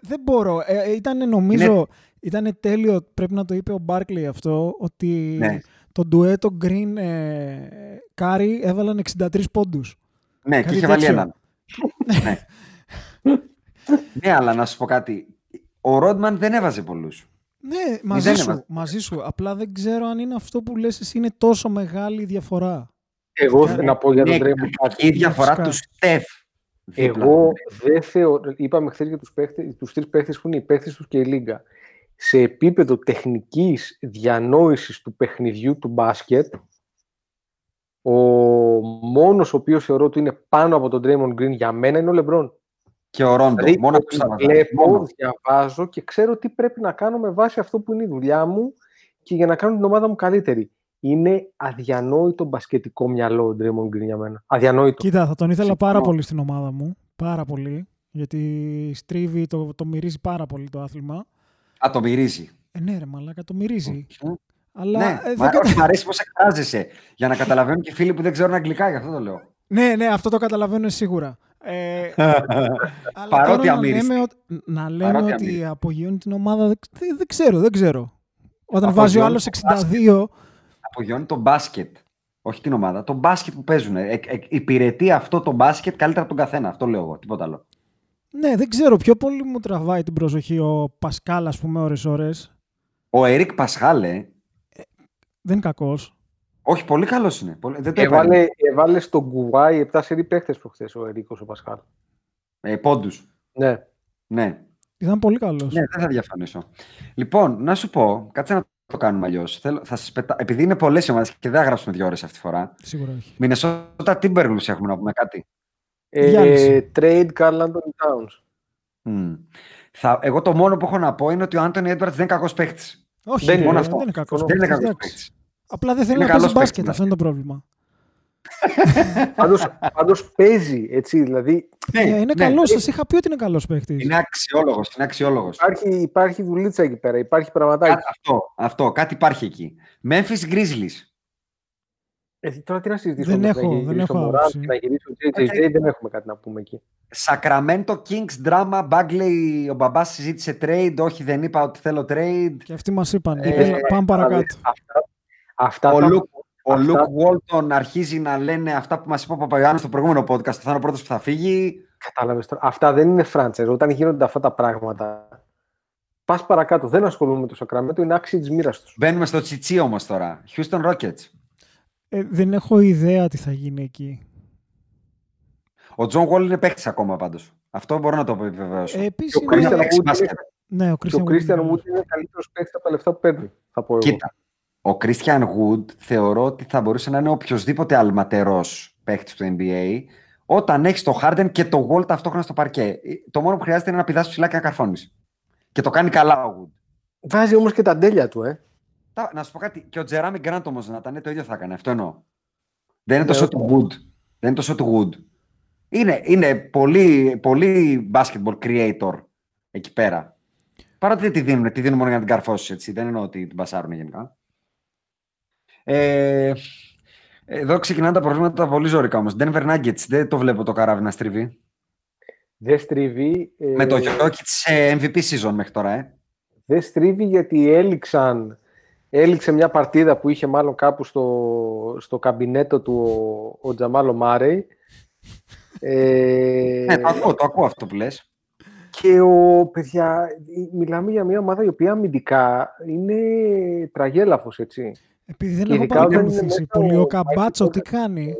Speaker 5: Δεν μπορώ. Ε, ε, ήταν νομίζω, ήταν τέλειο, πρέπει να το είπε ο Μπάρκλι αυτό, ότι
Speaker 3: Ναι.
Speaker 5: το ντουέτο Green ε, Curry έβαλαν 63 πόντους.
Speaker 3: Ναι, και
Speaker 5: Κάτι
Speaker 3: είχε βάλει
Speaker 5: τέτοιο.
Speaker 3: έναν. ναι. ναι, αλλά να σου πω κάτι. Ο Ρόντμαν δεν έβαζε πολλούς.
Speaker 5: Ναι, μαζί
Speaker 3: δεν
Speaker 5: σου,
Speaker 3: έβαλε.
Speaker 5: μαζί σου. Απλά δεν ξέρω αν είναι αυτό που λες εσύ είναι τόσο μεγάλη η διαφορά.
Speaker 4: Εγώ
Speaker 5: Ναι.
Speaker 4: να πω για τον
Speaker 3: Είναι
Speaker 4: Draymond κάτι.
Speaker 3: η διαφορά
Speaker 5: φυσικά.
Speaker 3: του Στεφ. δίπλα.
Speaker 4: Εγώ δεν θεωρώ, είπαμε χθες για τους, παίχτες, τους τρεις παίχτες που είναι οι παίχτες τους και η Λίγκα. Σε επίπεδο τεχνικής διανόησης του παιχνιδιού του μπάσκετ, ο μόνος ο οποίος θεωρώ ότι είναι πάνω από τον Draymond Green για μένα είναι ο Λεμπρόν.
Speaker 3: Και ο Ρόντο.
Speaker 4: Δηλαδή,
Speaker 3: μόνο
Speaker 4: ότι
Speaker 3: αυτός θα βάζα.
Speaker 4: βλέπω,
Speaker 3: Μόνο.
Speaker 4: διαβάζω και ξέρω τι πρέπει να κάνω με βάση αυτό που είναι η δουλειά μου και για να κάνω την ομάδα μου καλύτερη. Είναι αδιανόητο μπασκετικό μυαλό ο Draymond Green για μένα. Αδιανόητο.
Speaker 5: Κοίτα, θα τον ήθελα
Speaker 3: Συμφωνώ.
Speaker 5: πάρα πολύ στην ομάδα μου. Πάρα πολύ. Γιατί στρίβει, το, το μυρίζει πάρα πολύ το άθλημα.
Speaker 3: Α, το μυρίζει.
Speaker 5: Ε, ναι, ρε μαλάκα, το μυρίζει.
Speaker 3: Μμ.
Speaker 5: Αλλά
Speaker 3: ναι,
Speaker 5: ε,
Speaker 3: μα,
Speaker 5: δεν κατα-
Speaker 3: όχι, μ' αρέσει πώς εκφράζεσαι. Για να καταλαβαίνουν και οι φίλοι που δεν ξέρουν αγγλικά, γι' αυτό το λέω.
Speaker 5: ναι, ναι, αυτό το καταλαβαίνω σίγουρα. Ε, αλλά
Speaker 3: Παρότι
Speaker 5: τώρα να
Speaker 3: αμύριστη.
Speaker 5: λέμε, ότι- να λέμε
Speaker 3: Παρότι
Speaker 5: ότι
Speaker 3: αμύριστη.
Speaker 5: απογειώνει την ομάδα, δεν, δεν, δεν ξέρω, δεν ξέρω. Όταν
Speaker 3: Απογειώνει
Speaker 5: βάζει ο άλλος
Speaker 3: το
Speaker 5: 62,
Speaker 3: Απογειώνει το μπάσκετ. Όχι την ομάδα. Το μπάσκετ που παίζουν. Ε, ε, υπηρετεί αυτό το μπάσκετ καλύτερα από τον καθένα. Αυτό λέω εγώ. Τίποτα άλλο.
Speaker 5: ναι, δεν ξέρω, πιο πολύ μου τραβάει την προσοχή ο Πασκάλ, ας πούμε, ώρες-ώρες.
Speaker 3: Ο Ερικ Πασχάλε.
Speaker 5: Δεν είναι κακός.
Speaker 3: Όχι, πολύ καλός είναι. Πολύ, δεν το έβαλε.
Speaker 4: Έβαλε, έβαλε στον Κουβάη 7 σερή παίχτες προχθές ο Ερίκος ο Πασχάλ.
Speaker 3: Ε, Πόντους.
Speaker 4: Ναι.
Speaker 3: Ναι.
Speaker 5: Ήταν πολύ καλός.
Speaker 3: ναι, δεν θα διαφωνήσω. Λοιπόν, να σου πω, κάτσε να το κάνουμε αλλιώς. Θα σας πετα... Επειδή είναι πολλές ομάδες και δεν θα γράψουμε δύο ώρες αυτή τη φορά.
Speaker 5: Σίγουρα όχι.
Speaker 3: Μινεσότα Timberwolves έχουμε να πούμε κάτι.
Speaker 4: Ε,
Speaker 5: Διάλυση.
Speaker 4: trade Carl Anthony Towns.
Speaker 3: Μμ. Θα... Εγώ το μόνο που έχω να πω είναι ότι ο Άντωνι Έντουαρτς δεν είναι κακός παίχτη.
Speaker 5: Όχι,
Speaker 4: Δεν
Speaker 5: ρε,
Speaker 4: είναι
Speaker 3: μόνο αυτό.
Speaker 5: δεν είναι κακός.
Speaker 4: Δεν
Speaker 3: Δεν είναι
Speaker 5: παίκτης,
Speaker 3: κακός
Speaker 5: εντάξει.
Speaker 3: παίχτη.
Speaker 5: Απλά δεν θέλει
Speaker 3: Είναι
Speaker 5: να παίζει
Speaker 3: καλός παίκτης,
Speaker 5: μπάσκετ.
Speaker 3: ναι.
Speaker 5: Αυτό είναι το πρόβλημα.
Speaker 4: πάντως, πάντως παίζει, έτσι, δηλαδή
Speaker 5: Ε, είναι καλός. Σας είχα πει ότι είναι καλός παίκτης.
Speaker 3: Είναι αξιόλογος. Είναι αξιόλογος.
Speaker 4: υπάρχει, υπάρχει δουλίτσα εκεί πέρα, υπάρχει πραγματάκι.
Speaker 3: Αυτό, αυτό, κάτι υπάρχει εκεί. Memphis Grizzlies.
Speaker 4: Ε, τώρα τι να συζητήσουμε.
Speaker 5: Δεν
Speaker 4: να
Speaker 5: έχω-
Speaker 4: γυρίσει
Speaker 5: δεν
Speaker 4: ο
Speaker 5: έχω
Speaker 4: Morant
Speaker 5: άποψη.
Speaker 4: και να γυρίσει ο JJJ, δεν έχουμε κάτι να πούμε εκεί.
Speaker 3: Sacramento Kings drama. Bagley, ο μπαμπάς συζήτησε trade. Όχι, δεν είπα ότι θέλω trade.
Speaker 5: Και αυτοί μας είπαν.
Speaker 3: Ε,
Speaker 5: Έλα, Πάμε παρακάτω.
Speaker 4: Αυτά, αυτά
Speaker 3: Ο
Speaker 4: τα-
Speaker 3: Luke, ο
Speaker 4: αυτά-
Speaker 3: Luke Walton αρχίζει να λένε αυτά που μας είπε ο Παπαγιάννης στο προηγούμενο podcast. Θα είναι ο πρώτος που θα φύγει.
Speaker 4: Κατάλαβες τώρα. Αυτά δεν είναι franchise. Όταν γίνονται αυτά τα πράγματα, πας παρακάτω. Δεν ασχολούμαι με το Σακραμέντο, είναι άξιοι της μοίρας τους.
Speaker 3: Μπαίνουμε στο τσιτσί όμως τώρα. Houston Rockets.
Speaker 5: Ε, δεν έχω ιδέα τι θα γίνει εκεί.
Speaker 3: Ο John Wall είναι παίχτης ακόμα πάντως. Αυτό μπορώ να το επιβεβαιώσω.
Speaker 5: Ε, επίσης
Speaker 4: Και ο
Speaker 5: είναι-
Speaker 4: Christian
Speaker 3: παίξει
Speaker 4: Wood
Speaker 3: μπάσκετ.
Speaker 4: είναι-
Speaker 5: Ναι, ο
Speaker 4: και ο
Speaker 5: Christian
Speaker 4: Christian
Speaker 5: Wood.
Speaker 4: Wood είναι καλύτερος παίκτης από τα λεφτά που παίρνει. Θα πω εγώ.
Speaker 3: Κοίτα, ο Christian Wood θεωρώ ότι θα μπορούσε να είναι οποιοδήποτε αλματερός παίχτης του NBA όταν έχεις το Harden και το Wall ταυτόχρονα στο παρκέ. Το μόνο που χρειάζεται είναι να πηδάς ψηλά και να καρφώνεις. Και το κάνει καλά ο Wood.
Speaker 4: Βάζει όμως και τα τέλεια του, ε.
Speaker 3: Τα- Να σου πω κάτι. Και ο Τζεράμι Γκραντ όμως να ήταν το ίδιο θα έκανε. Αυτό εννοώ. Δεν είναι
Speaker 4: Ναι,
Speaker 3: τόσο του Wood. Δεν είναι τόσο του Wood. Είναι, είναι πολύ, πολύ basketball creator εκεί πέρα. Παρότι δεν τη δίνουν, τη δίνουν μόνο για να την καρφώσεις. Έτσι. Δεν εννοώ ότι την πασάρουν γενικά. Ε, εδώ ξεκινάνε τα προβλήματα πολύ ζωρικά όμως. Denver Nuggets, δεν το βλέπω το καράβι να στριβεί.
Speaker 4: Δεν στρίβει. ε,
Speaker 3: Με το Jokic σε MVP season μέχρι τώρα, ε.
Speaker 4: Δεν στρίβει γιατί έληξαν, έληξε μια παρτίδα που είχε μάλλον κάπου στο, στο καμπινέτο του ο, ο Τζαμάλο Μάρεϊ. Ε,
Speaker 3: Ναι, το ακούω, το ακούω αυτό που λες.
Speaker 4: και ο, παιδιά, μιλάμε για μια ομάδα η οποία αμυντικά είναι τραγέλαφος, έτσι.
Speaker 5: Επειδή δεν
Speaker 4: Και
Speaker 5: έχω
Speaker 4: ειδικά όταν είναι
Speaker 5: παρακολουθήσει
Speaker 4: μέσα
Speaker 5: πολύ.
Speaker 4: ο
Speaker 5: Ο Καμπάτσο
Speaker 4: Michael
Speaker 5: τι κάνει;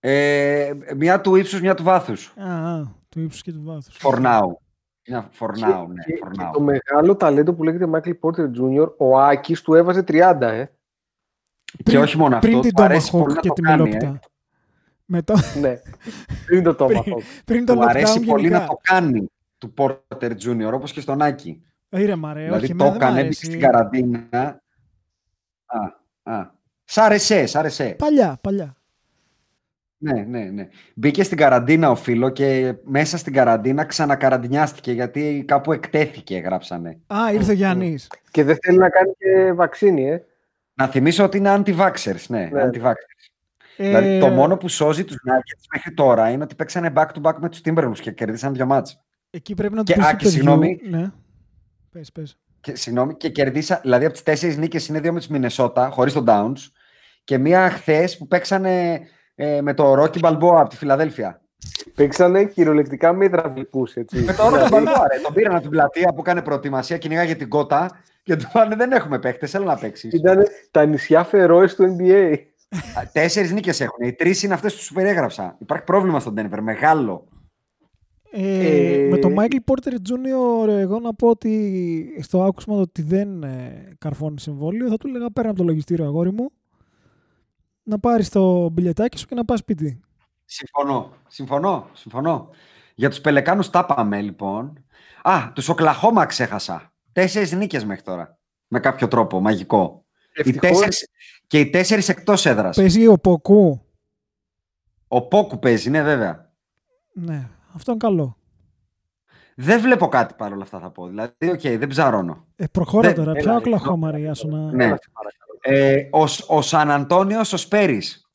Speaker 3: Ε, μια του ύψους, μια του βάθους.
Speaker 5: Α, α, του ύψους και του βάθους.
Speaker 3: For now. Μια for
Speaker 4: Και-
Speaker 3: now, ναι,
Speaker 4: και,
Speaker 3: for
Speaker 4: και
Speaker 3: now.
Speaker 4: το μεγάλο ταλέντο που λέγεται Michael Porter Jr., ο Άκης του έβαζε 30, ε.
Speaker 3: Και όχι μόνο αυτός,
Speaker 5: Πριν την
Speaker 3: του αρέσει πολύ
Speaker 5: Tomahawk
Speaker 3: να
Speaker 5: και
Speaker 3: το
Speaker 5: τη
Speaker 3: κάνει,
Speaker 5: Μιλόπιτα.
Speaker 3: ε.
Speaker 5: Μετά...
Speaker 4: ναι. Πριν το Tomahawk.
Speaker 5: πριν, πριν το
Speaker 3: Του
Speaker 5: lockdown
Speaker 3: αρέσει πολύ
Speaker 5: γενικά.
Speaker 3: να το κάνει του Porter Junior, όπως και στον Άκη.
Speaker 5: Ήρε μαρέ,
Speaker 3: δηλαδή
Speaker 5: όχι,
Speaker 3: το
Speaker 5: εμένα δεν μ'
Speaker 3: έκανε,
Speaker 5: αρέσει.
Speaker 3: έμπηξε στην καραντίνα. Α, α. Σ' άρεσε, σ' άρεσε.
Speaker 5: Παλιά, παλιά.
Speaker 3: Ναι, ναι, ναι. Μπήκε στην καραντίνα ο φίλο και μέσα στην καραντίνα ξανακαραντινιάστηκε γιατί κάπου εκτέθηκε, γράψανε.
Speaker 5: Α, ήρθε ο Γιάννης.
Speaker 4: Και δεν θέλει να κάνει και βαξίνη, ε.
Speaker 3: Να θυμίσω ότι είναι anti-vaxxers, ναι,
Speaker 4: Ναι.
Speaker 3: anti-vaxxers.
Speaker 5: Ε,
Speaker 3: Δηλαδή το μόνο που σώζει τους Nuggets μέχρι τώρα είναι ότι παίξανε back-to-back με τους Timberwolves και κερδίσαν δύο μάτς.
Speaker 5: Εκεί πρέπει να
Speaker 3: Και-
Speaker 5: του πεις
Speaker 3: α,
Speaker 5: του
Speaker 3: και
Speaker 5: παιδιού-
Speaker 3: συγγνώμη.
Speaker 5: Ναι. Πες, πες.
Speaker 3: Και, συγγνώμη, και κερδίσα, δηλαδή από τις τέσσερις νίκες είναι δύο με τους Μινεσότα, χωρίς τον Downs, και μία χθες που παίξανε ε, με το Rocky Balboa από τη Φιλαδέλφια.
Speaker 4: Παίξανε κυριολεκτικά με υδραυλικούς, έτσι.
Speaker 3: Με το Rocky Balboa, ρε. Τον πήραν από την πλατεία που έκανε προετοιμασία, κυνηγάγε την κότα και του πάνε δεν έχουμε παίχτες, έλα να παίξεις.
Speaker 4: Ήταν τα νησιά Φερόες του NBA.
Speaker 3: Τέσσερις νίκες έχουν. Οι τρεις είναι αυτές που σου περιέγραψα. Υπάρχει πρόβλημα στον Denver, μεγάλο.
Speaker 5: Ε,
Speaker 4: Ε,
Speaker 5: Με τον Michael Porter Jr. εγώ να πω ότι στο άκουσμα το ότι δεν ε, καρφώνει συμβόλαιο θα του έλεγα πέρα από το λογιστήριο αγόρι μου να πάρεις το μπιλετάκι σου και να πας σπίτι.
Speaker 3: Συμφωνώ, συμφωνώ, συμφωνώ. Για τους Πελεκάνους τα πάμε λοιπόν. Α, τους Οκλαχώμα ξέχασα. Τέσσερις νίκες μέχρι τώρα. Με κάποιο τρόπο, μαγικό. Οι
Speaker 4: Ευτυχώς.
Speaker 3: τέσσερις, και οι τέσσερις εκτός έδρας.
Speaker 5: Παίζει ο Ποκού.
Speaker 3: Ο Πόκου παίζει, ναι βέβαια.
Speaker 5: Ναι, αυτό είναι καλό.
Speaker 3: Δεν βλέπω κάτι παρόλα αυτά θα πω. Δηλαδή, οκ, δεν ψαρώνω.
Speaker 5: Ε, προχώρα
Speaker 3: Δεν-
Speaker 5: τώρα.
Speaker 4: έλα,
Speaker 5: Ποια
Speaker 4: έλα,
Speaker 5: Οκλαχώμα ρε Ιάσο να...
Speaker 3: Ναι. Ε, ο, ο Σαν Αντόνιο, ο Σπερς,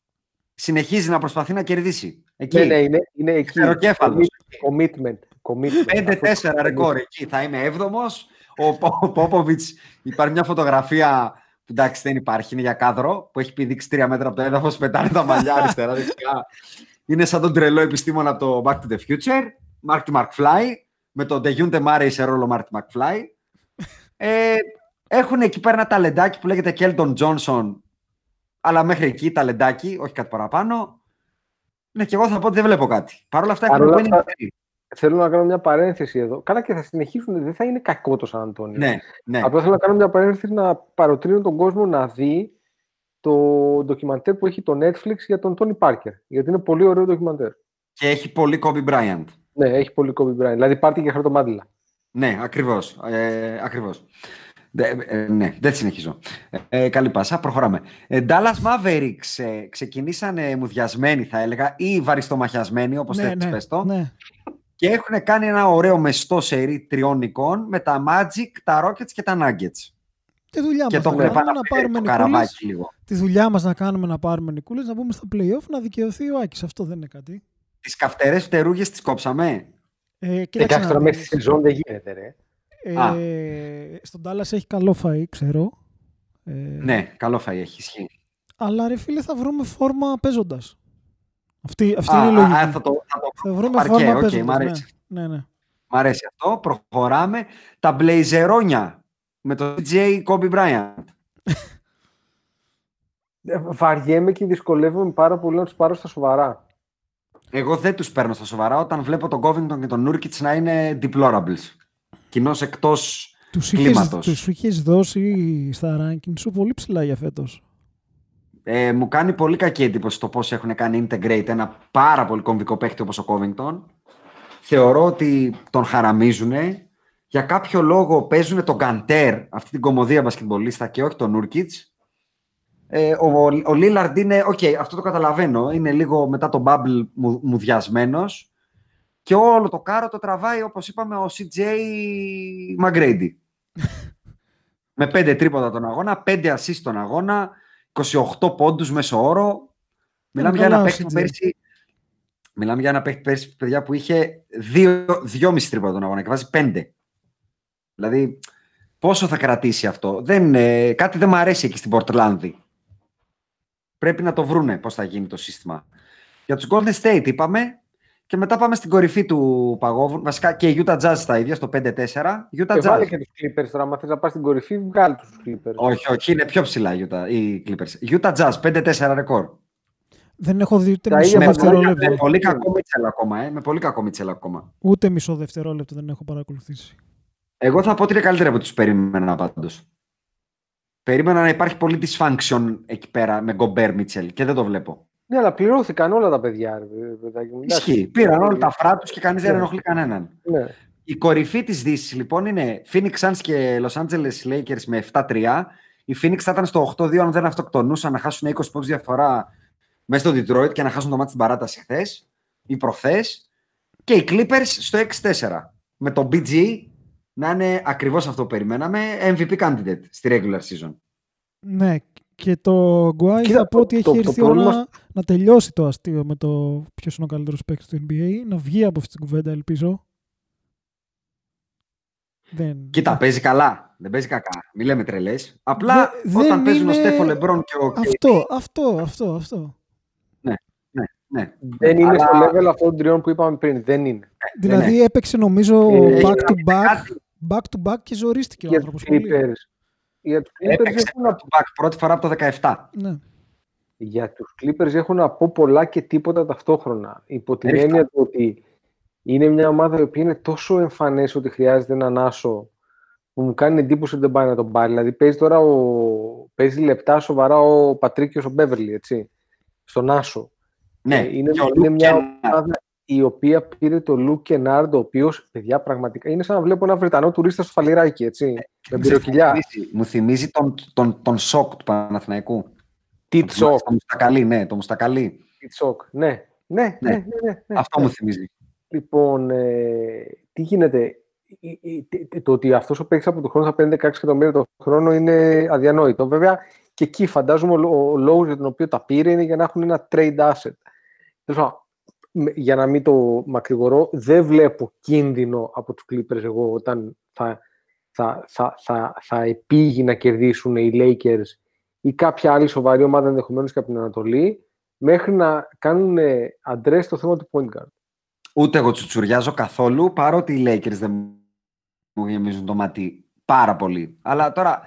Speaker 3: συνεχίζει να προσπαθεί να κερδίσει. Εκεί.
Speaker 4: Ναι, ναι, είναι, είναι εκεί.
Speaker 3: Ξεροκέφαλος.
Speaker 4: Commitment. Commitment.
Speaker 3: 5-4
Speaker 4: Αυτό το
Speaker 3: ρεκόρ εκεί. Θα είμαι έβδομος. Ο, Πο- ο Πόποβιτς, υπάρχει μια φωτογραφία που εντάξει δεν υπάρχει, είναι για κάδρο, που έχει πηδήξει τρία μέτρα από το έδαφος, πετάνε τα μαλλιά αριστερά, δεξιά. Είναι σαν τον τρελό επιστήμονα από το Back to the Future, Marty McFly, με τον Dejounte Murray σε ρόλο Marty McFly. Ε, έχουν εκεί πέρα ένα ταλεντάκι που λέγεται Kelton Johnson, αλλά μέχρι εκεί ταλεντάκι, όχι κάτι παραπάνω. Ναι, και εγώ θα πω ότι δεν βλέπω κάτι. Παρ' όλα αυτά έχουν
Speaker 4: Παρ' όλα
Speaker 3: μείνει
Speaker 4: αυτά-
Speaker 3: μικροί.
Speaker 4: Θέλω να κάνω μια παρένθεση εδώ. Καλά και θα συνεχίσουν, δεν θα είναι κακό το Σαν Αντώνιο.
Speaker 3: Ναι, ναι.
Speaker 4: Απλά θέλω να κάνω μια παρένθεση να παροτρύνω τον κόσμο να δει το ντοκιμαντέρ που έχει το Netflix για τον Τόνι Πάρκερ. Γιατί είναι πολύ ωραίο ντοκιμαντέρ.
Speaker 3: Και έχει πολύ Kobe Bryant.
Speaker 4: Ναι, έχει πολύ Kobe Bryant. Δηλαδή πάρτι και χαρτομάτιλα.
Speaker 3: Ναι, ακριβώς. Ε, ακριβώς. Δε- ε, ναι, δεν συνεχίζω. Ε, καλή πάσα, προχωράμε. Ε, Dallas Mavericks ε, ξεκινήσανε μουδιασμένοι θα έλεγα ή βαριστομαχιασμένοι όπως
Speaker 5: ναι,
Speaker 3: θέλεις
Speaker 5: ναι,
Speaker 3: πες το
Speaker 5: ναι.
Speaker 3: και έχουν κάνει ένα ωραίο μεστό σερί τριών νικών με τα Magic, τα Rockets και τα Nuggets.
Speaker 5: Τη δουλειά
Speaker 3: και
Speaker 5: μας
Speaker 3: το
Speaker 5: να
Speaker 3: έχουν
Speaker 5: κάνουμε, να
Speaker 3: επαναφέρει
Speaker 5: πάρουμε
Speaker 3: το
Speaker 5: νικούλες.
Speaker 3: καραβάκι λίγο.
Speaker 5: Τη δουλειά μας να κάνουμε να πάρουμε νικούλες, να μπούμε στα play-off, να δικαιωθεί ο Άκης. Αυτό δεν είναι κάτι.
Speaker 3: Τις καυτερές φτερούγες τις κόψαμε.
Speaker 5: Ε,
Speaker 4: Και
Speaker 5: κοίταξε
Speaker 4: κάθε
Speaker 5: να
Speaker 4: τώρα μέσα
Speaker 5: δεις.
Speaker 4: στη σεζόν δεν γίνεται, ρε.
Speaker 3: Α.
Speaker 5: Ε, στον Dallas έχει καλό φαΐ, ξέρω. Ε,
Speaker 3: Ναι, καλό φαΐ έχει ισχύει.
Speaker 5: Αλλά ρε φίλε θα βρούμε φόρμα παίζοντας. Αυτή, αυτή
Speaker 3: Α,
Speaker 5: είναι η
Speaker 3: α,
Speaker 5: λογική.
Speaker 3: α, θα το, θα το
Speaker 5: θα βρούμε
Speaker 3: παρκέ,
Speaker 5: φόρμα
Speaker 3: οκ,
Speaker 5: παίζοντας.
Speaker 3: μ' αρέσει.
Speaker 5: ναι. ναι, ναι.
Speaker 3: Μ' αρέσει αυτό. Προχωράμε. Τα μπλεϊζερόνια με το DJ Kobe Bryant.
Speaker 4: Ε, Βαριέμαι και δυσκολεύομαι πάρα πολύ να τους πάρω στα σοβαρά.
Speaker 3: Εγώ δεν τους παίρνω στα σοβαρά όταν βλέπω τον Covington και τον Nurkic να είναι deplorables. Κοινώς εκτός
Speaker 5: Τους είχες,
Speaker 3: κλίματος.
Speaker 5: τους είχες δώσει στα ranking σου πολύ ψηλά για φέτος.
Speaker 3: Ε, μου κάνει πολύ κακή εντύπωση το πώς έχουν κάνει integrate ένα πάρα πολύ κομβικό παίχτη όπως ο Covington. Θεωρώ ότι τον χαραμίζουν. Για κάποιο λόγο παίζουν τον Γκαντέρ, αυτή την κωμωδία μπασκετμπολίστα και όχι τον Nurkic. Ε, ο, ο Λίλαρντ είναι, οκ, αυτό το καταλαβαίνω, είναι λίγο μετά το bubble μου, μουδιασμένος και όλο το κάρο το τραβάει, όπως είπαμε, ο CJ McGrady. Με πέντε τρίποντα τον αγώνα, πέντε assist τον αγώνα, 28 πόντους μέσο όρο. Μιλάμε για
Speaker 5: καλά
Speaker 3: ένα
Speaker 5: ο
Speaker 3: παίχτη που
Speaker 5: CJ.
Speaker 3: πέρσι Μιλάμε για ένα παίχτη πέρσι, παιδιά, που είχε δύο, δυόμιση τρίποτα τον αγώνα και βάζει πέντε. Δηλαδή, πόσο θα κρατήσει αυτό; Δεν, ε, κάτι δεν μου αρέσει εκεί στην Πορτλάνδη. Πρέπει να το βρούνε πώς θα γίνει το σύστημα. Για τους Golden State είπαμε και μετά πάμε στην κορυφή του παγόβου. Βασικά και η Utah Jazz στα ίδια, στο 5-4. Utah
Speaker 4: Και
Speaker 3: Jazz.
Speaker 4: βάλε και τους Clippers τώρα. Αν θες να πας στην κορυφή, βγάλει τους Clippers.
Speaker 3: Όχι, όχι, είναι πιο ψηλά η Utah, οι Clippers. Utah Jazz, 5-4 ρεκόρ.
Speaker 5: Δεν έχω δει ούτε
Speaker 4: Τα
Speaker 5: μισό
Speaker 4: ίδια
Speaker 3: Με
Speaker 4: μας
Speaker 3: πολύ,
Speaker 5: δευτερόλεπτο.
Speaker 3: με πολύ κακό Μίτσελ ακόμα, ε. Με πολύ κακό Μίτσελ ακόμα.
Speaker 5: Ούτε μισό δευτερόλεπτο δεν έχω παρακολουθήσει.
Speaker 3: Εγώ θα πω ότι είναι καλύτερα από τους περίμενα πάντως. Περίμενα να υπάρχει πολύ dysfunction εκεί πέρα με Γκομπέρ Μίτσελ και δεν το βλέπω.
Speaker 4: Ναι, αλλά πληρώθηκαν όλα τα παιδιά. ρε, παιδάκι μου.
Speaker 3: Ισχύει. Πήραν όλα τα φρά τους και κανείς δεν ενοχλεί κανέναν.
Speaker 4: Ναι.
Speaker 3: Η κορυφή της Δύσης λοιπόν είναι Phoenix Suns και Los Angeles Lakers με 7-3. Η Phoenix θα ήταν στο 8-2 αν δεν αυτοκτονούσαν να χάσουν 20 πόντους διαφορά μέσα στο Detroit και να χάσουν το μάτι στην παράταση χθες ή προχθές. Και οι Clippers στο 6-4. Με το BG να είναι ακριβώς αυτό που περιμέναμε. MVP candidate στη regular season.
Speaker 5: Ναι, και το Γκουάι
Speaker 4: Κοίτα,
Speaker 5: θα πω
Speaker 4: το-
Speaker 5: ότι έχει
Speaker 4: το- το
Speaker 5: έρθει η ώρα
Speaker 4: πρόβλημα
Speaker 5: να, να τελειώσει το αστείο με το ποιος είναι ο καλύτερος παίκτης του NBA, να βγει από αυτή την κουβέντα, ελπίζω. Δεν...
Speaker 3: Κοίτα, παίζει καλά. Δεν παίζει κακά. Μην λέμε τρελές. Απλά
Speaker 5: Δε-
Speaker 3: όταν
Speaker 5: δεν
Speaker 3: παίζουν ο
Speaker 5: είναι-
Speaker 3: Στέφο Λεμπρόν και ο
Speaker 5: Αυτό, αυτό, αυτό, αυτό.
Speaker 3: Ναι.
Speaker 4: Δεν είναι
Speaker 3: Αλλά-
Speaker 4: στο level αυτών των τριών που είπαμε πριν. Δεν είναι.
Speaker 5: Δηλαδή έπαιξε νομίζω
Speaker 4: Ε, έχει
Speaker 5: back to back,
Speaker 3: κάτι.
Speaker 5: Back to back και ζορίστηκε ο
Speaker 4: Για
Speaker 5: άνθρωπος
Speaker 4: τους
Speaker 5: πολύ.
Speaker 4: Clippers. Για τους Clippers
Speaker 3: Έπαιξε
Speaker 4: έχουν να
Speaker 3: back to back πρώτη φορά από το 17.
Speaker 5: Ναι.
Speaker 4: Για τους Clippers έχουν να πω πολλά και τίποτα ταυτόχρονα. Υπό την
Speaker 3: Ρίχτα.
Speaker 4: έννοια του ότι είναι μια ομάδα η οποία είναι τόσο εμφανές ότι χρειάζεται έναν άσο που μου κάνει εντύπωση ότι δεν πάει να τον πάρει. Δηλαδή παίζει τώρα ο... παίζει λεπτά σοβαρά ο Πατρίκιος ο Μπέβερλι, έτσι, στον άσο.
Speaker 3: Ναι,
Speaker 4: Ε, είναι,
Speaker 3: και ο
Speaker 4: είναι
Speaker 3: Luke
Speaker 4: μια
Speaker 3: Kennard.
Speaker 4: ομάδα η οποία πήρε το Λου Κενάρντ, ο οποίος, παιδιά, πραγματικά είναι σαν να βλέπω ένα Βρετανό τουρίστας στο φαλιράκι, έτσι. με
Speaker 3: Ξέρεις,
Speaker 4: πυροκυλιά.
Speaker 3: μου θυμίζει- Μου θυμίζει τον, τον, τον σοκ του Παναθηναϊκού.
Speaker 4: Τι
Speaker 3: Το
Speaker 4: τσοκ,
Speaker 3: Μουστακαλί, ναι, το Μουστακαλί.
Speaker 4: τι τσοκ. Ναι, ναι, ναι.
Speaker 3: Ναι.
Speaker 4: ναι, ναι, ναι.
Speaker 3: Αυτό μου θυμίζει.
Speaker 4: Λοιπόν, ε, τι γίνεται; Η- η- τε- Το ότι αυτός ο παίκτης από τον χρόνο θα παίρνει 16 εκατομμύρια το χρόνο είναι αδιανόητο. Βέβαια, και εκεί φαντάζομαι ο λο- ο λόγος για τον οποίο τα πήρε είναι για να έχουν ένα trade asset. Τέλος πάντων, με- Για να μην το μακρηγορώ, δεν βλέπω κίνδυνο από τους Clippers εγώ όταν θα, θα, θα, θα, θα επήγει να κερδίσουν οι Lakers ή κάποια άλλη σοβαρή ομάδα ενδεχομένως και από την Ανατολή μέχρι να κάνουν αντρές το θέμα του point guard.
Speaker 3: Ούτε εγώ τσουτσουριάζω καθόλου, παρότι οι Lakers δεν μου γεμίζουν το μάτι πάρα πολύ. Αλλά τώρα